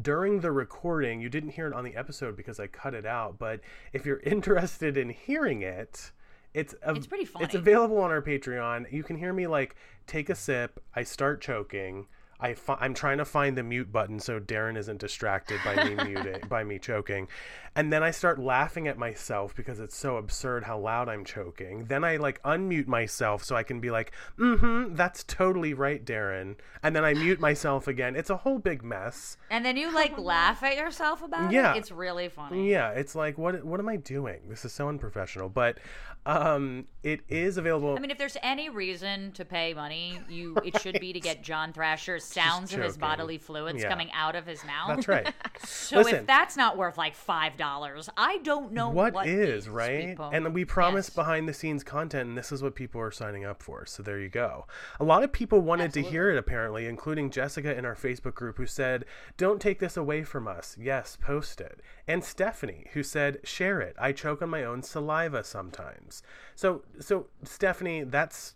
During the recording, you didn't hear it on the episode because I cut it out. But if you're interested in hearing it, it's av- It's pretty funny. It's available on our Patreon. You can hear me like take a sip. I start choking. I fi- I'm trying to find the mute button so Darren isn't distracted by me muting by me choking, and then I start laughing at myself because it's so absurd how loud I'm choking. Then I like unmute myself so I can be like, "Mm-hmm, that's totally right, Darren," and then I mute myself again. It's a whole big mess. And then you like laugh at yourself about Yeah. it. It's really funny. Yeah, it's like what what am I doing? This is so unprofessional, but um, it is available. I mean, if there's any reason to pay money, you it should be to get John Thrasher's sounds of his bodily fluids Yeah. coming out of his mouth. that's right. So Listen. if that's not worth like five dollars, I don't know what what is, is, right? people. And we promise Yes. behind the scenes content, and this is what people are signing up for. So there you go. A lot of people wanted to hear it, apparently, including Jessica in our Facebook group, who said, "Don't take this away from us." Yes, post it. And Stephanie, who said, "Share it. I choke on my own saliva sometimes." So, so Stephanie, that's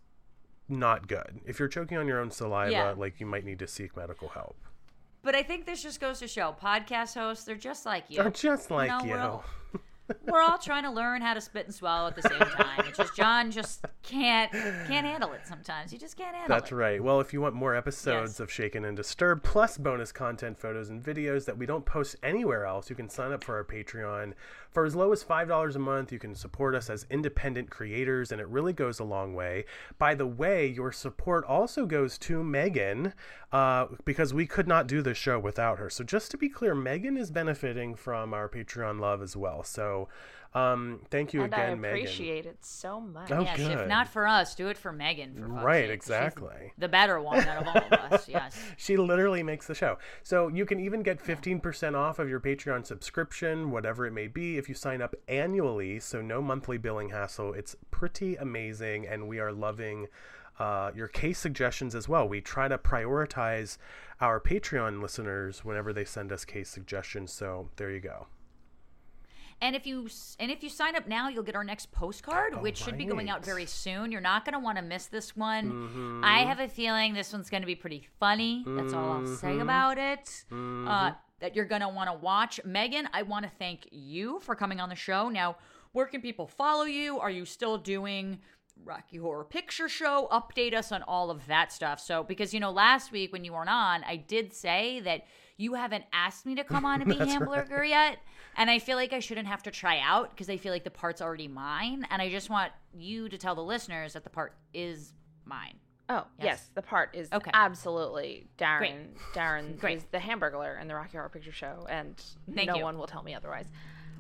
not good. If you're choking on your own saliva, Yeah. like you might need to seek medical help. But I think this just goes to show podcast hosts, they're just like you. They're just like know, you. we're all- We're all trying to learn how to spit and swallow at the same time. It's just John just can't can't handle it sometimes. He just can't handle That's it. That's right. Well, if you want more episodes Yes. of Shaken and Disturbed, plus bonus content, photos, and videos that we don't post anywhere else, you can sign up for our Patreon. For as low as $5 a month, you can support us as independent creators, and it really goes a long way. By the way, your support also goes to Megan, uh, because we could not do the show without her. So, just to be clear, Megan is benefiting from our Patreon love as well. So, um, thank you and again, Megan. I appreciate it so much. Oh, Yes, good. if not for us, do it for Megan. For Right, sake. She's exactly. the better one out of all of us. Yes. She literally makes the show. So you can even get 15% off of your Patreon subscription, whatever it may be, if you sign up annually. So no monthly billing hassle. It's pretty amazing, and we are loving uh, your case suggestions as well. We try to prioritize our Patreon listeners whenever they send us case suggestions. So there you go. And if you and if you sign up now, you'll get our next postcard, which should be going out very soon. You're not going to want to miss this one. Mm-hmm. I have a feeling this one's going to be pretty funny. That's all I'll Mm-hmm. say about it. Uh, that you're going to want to watch. Megan, I want to thank you for coming on the show. Now, where can people follow you? Are you still doing Rocky Horror Picture Show? Update us on all of that stuff. So, because you know, last week when you weren't on, I did say that you haven't asked me to come on and be Hamburger yet. And I feel like I shouldn't have to try out because I feel like the part's already mine. And I just want you to tell the listeners that the part is mine. Oh yes, the part is Okay. absolutely Darren. Great. Darren Great. is the Hamburglar in the Rocky Horror Picture Show, and Thank no you. one will tell me otherwise.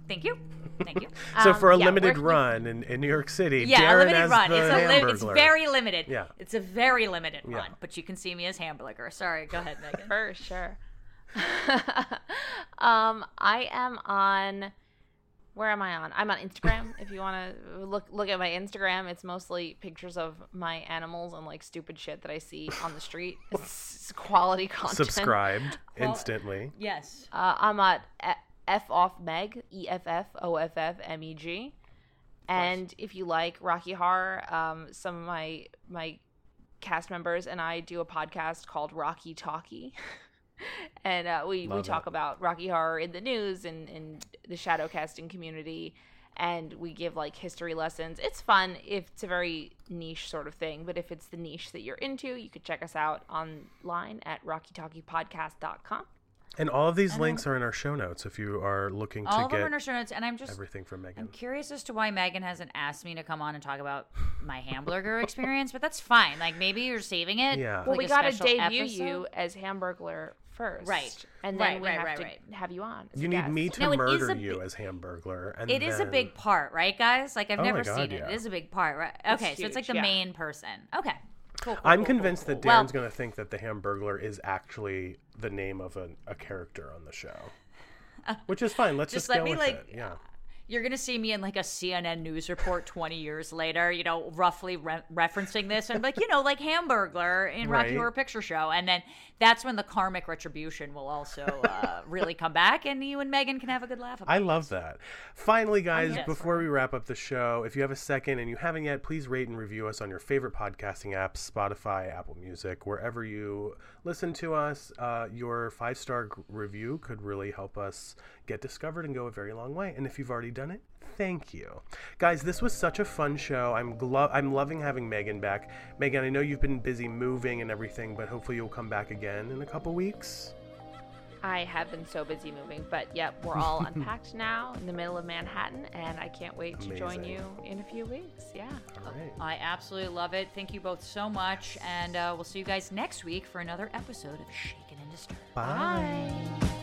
Thank you. Thank you. So Um, for a yeah, limited where- run in, in New York City, Yeah, Darren a limited as run. the It's a li- it's very limited. Yeah. It's a very limited Yeah. run, but you can see me as Hamburger. Sorry, go ahead, Megan. For sure. um, I am on. Where am I on? I'm on Instagram. if you want to look look at my Instagram, it's mostly pictures of my animals and like stupid shit that I see on the street. It's quality content. subscribed instantly. yes. Uh, I'm at f off Meg E F F O F F M E G. And if you like Rocky Horror, um, some of my my cast members and I do a podcast called Rocky Talkie. and uh, we, we talk it. about Rocky Horror in the news and in the shadow casting community. And we give like history lessons. It's fun if it's a very niche sort of thing. But if it's the niche that you're into, you could check us out online at rockytalkiepodcast.com. And all of these links are in our show notes if you are looking All to of them get are in our show notes, and I'm just everything from Megan. I'm curious as to why Megan hasn't asked me to come on and talk about my hamburger experience, but that's fine. Like maybe you're saving it. Yeah. Well, like, we got to special debut episode. you as Hamburglar first, Right. And then Right, we right, have right, to right. have you on. You need guest. me to No, murder you bi- as Hamburglar. And It is a big part, right, guys? Like I've Oh never God, seen it. It is a big part, right? Okay, so it's like the yeah. main person. Okay. Cool, cool, I'm cool, convinced cool, that cool. Darren's Well, going to think that the Hamburglar is actually the name of a, a character on the show, which is fine. Let's just, Just let go me, with like, it. Yeah. You're gonna see me in like a CNN news report 20 years later, you know, roughly re- referencing this, and like, you know, like Hamburglar in Rocky Right. Horror Picture Show, and then that's when the karmic retribution will also uh, really come back, and you and Megan can have a good laugh. About I love that. Finally, guys, yes. before we wrap up the show, if you have a second and you haven't yet, please rate and review us on your favorite podcasting apps Spotify, Apple Music, wherever you listen to us. Uh, your five star review could really help us get discovered and go a very long way. And if you've already done it, thank you. Guys, this was such a fun show. I'm, glo- I'm loving having Megan back. Megan, I know you've been busy moving and everything, but hopefully you'll come back again in a couple weeks. I have been so busy moving, but yep, we're all unpacked now in the middle of Manhattan, and I can't wait to join you in a few weeks. Yeah. All right. I absolutely love it. Thank you both so much, and uh, we'll see you guys next week for another episode of Shaken and Disturbed. Bye. Bye.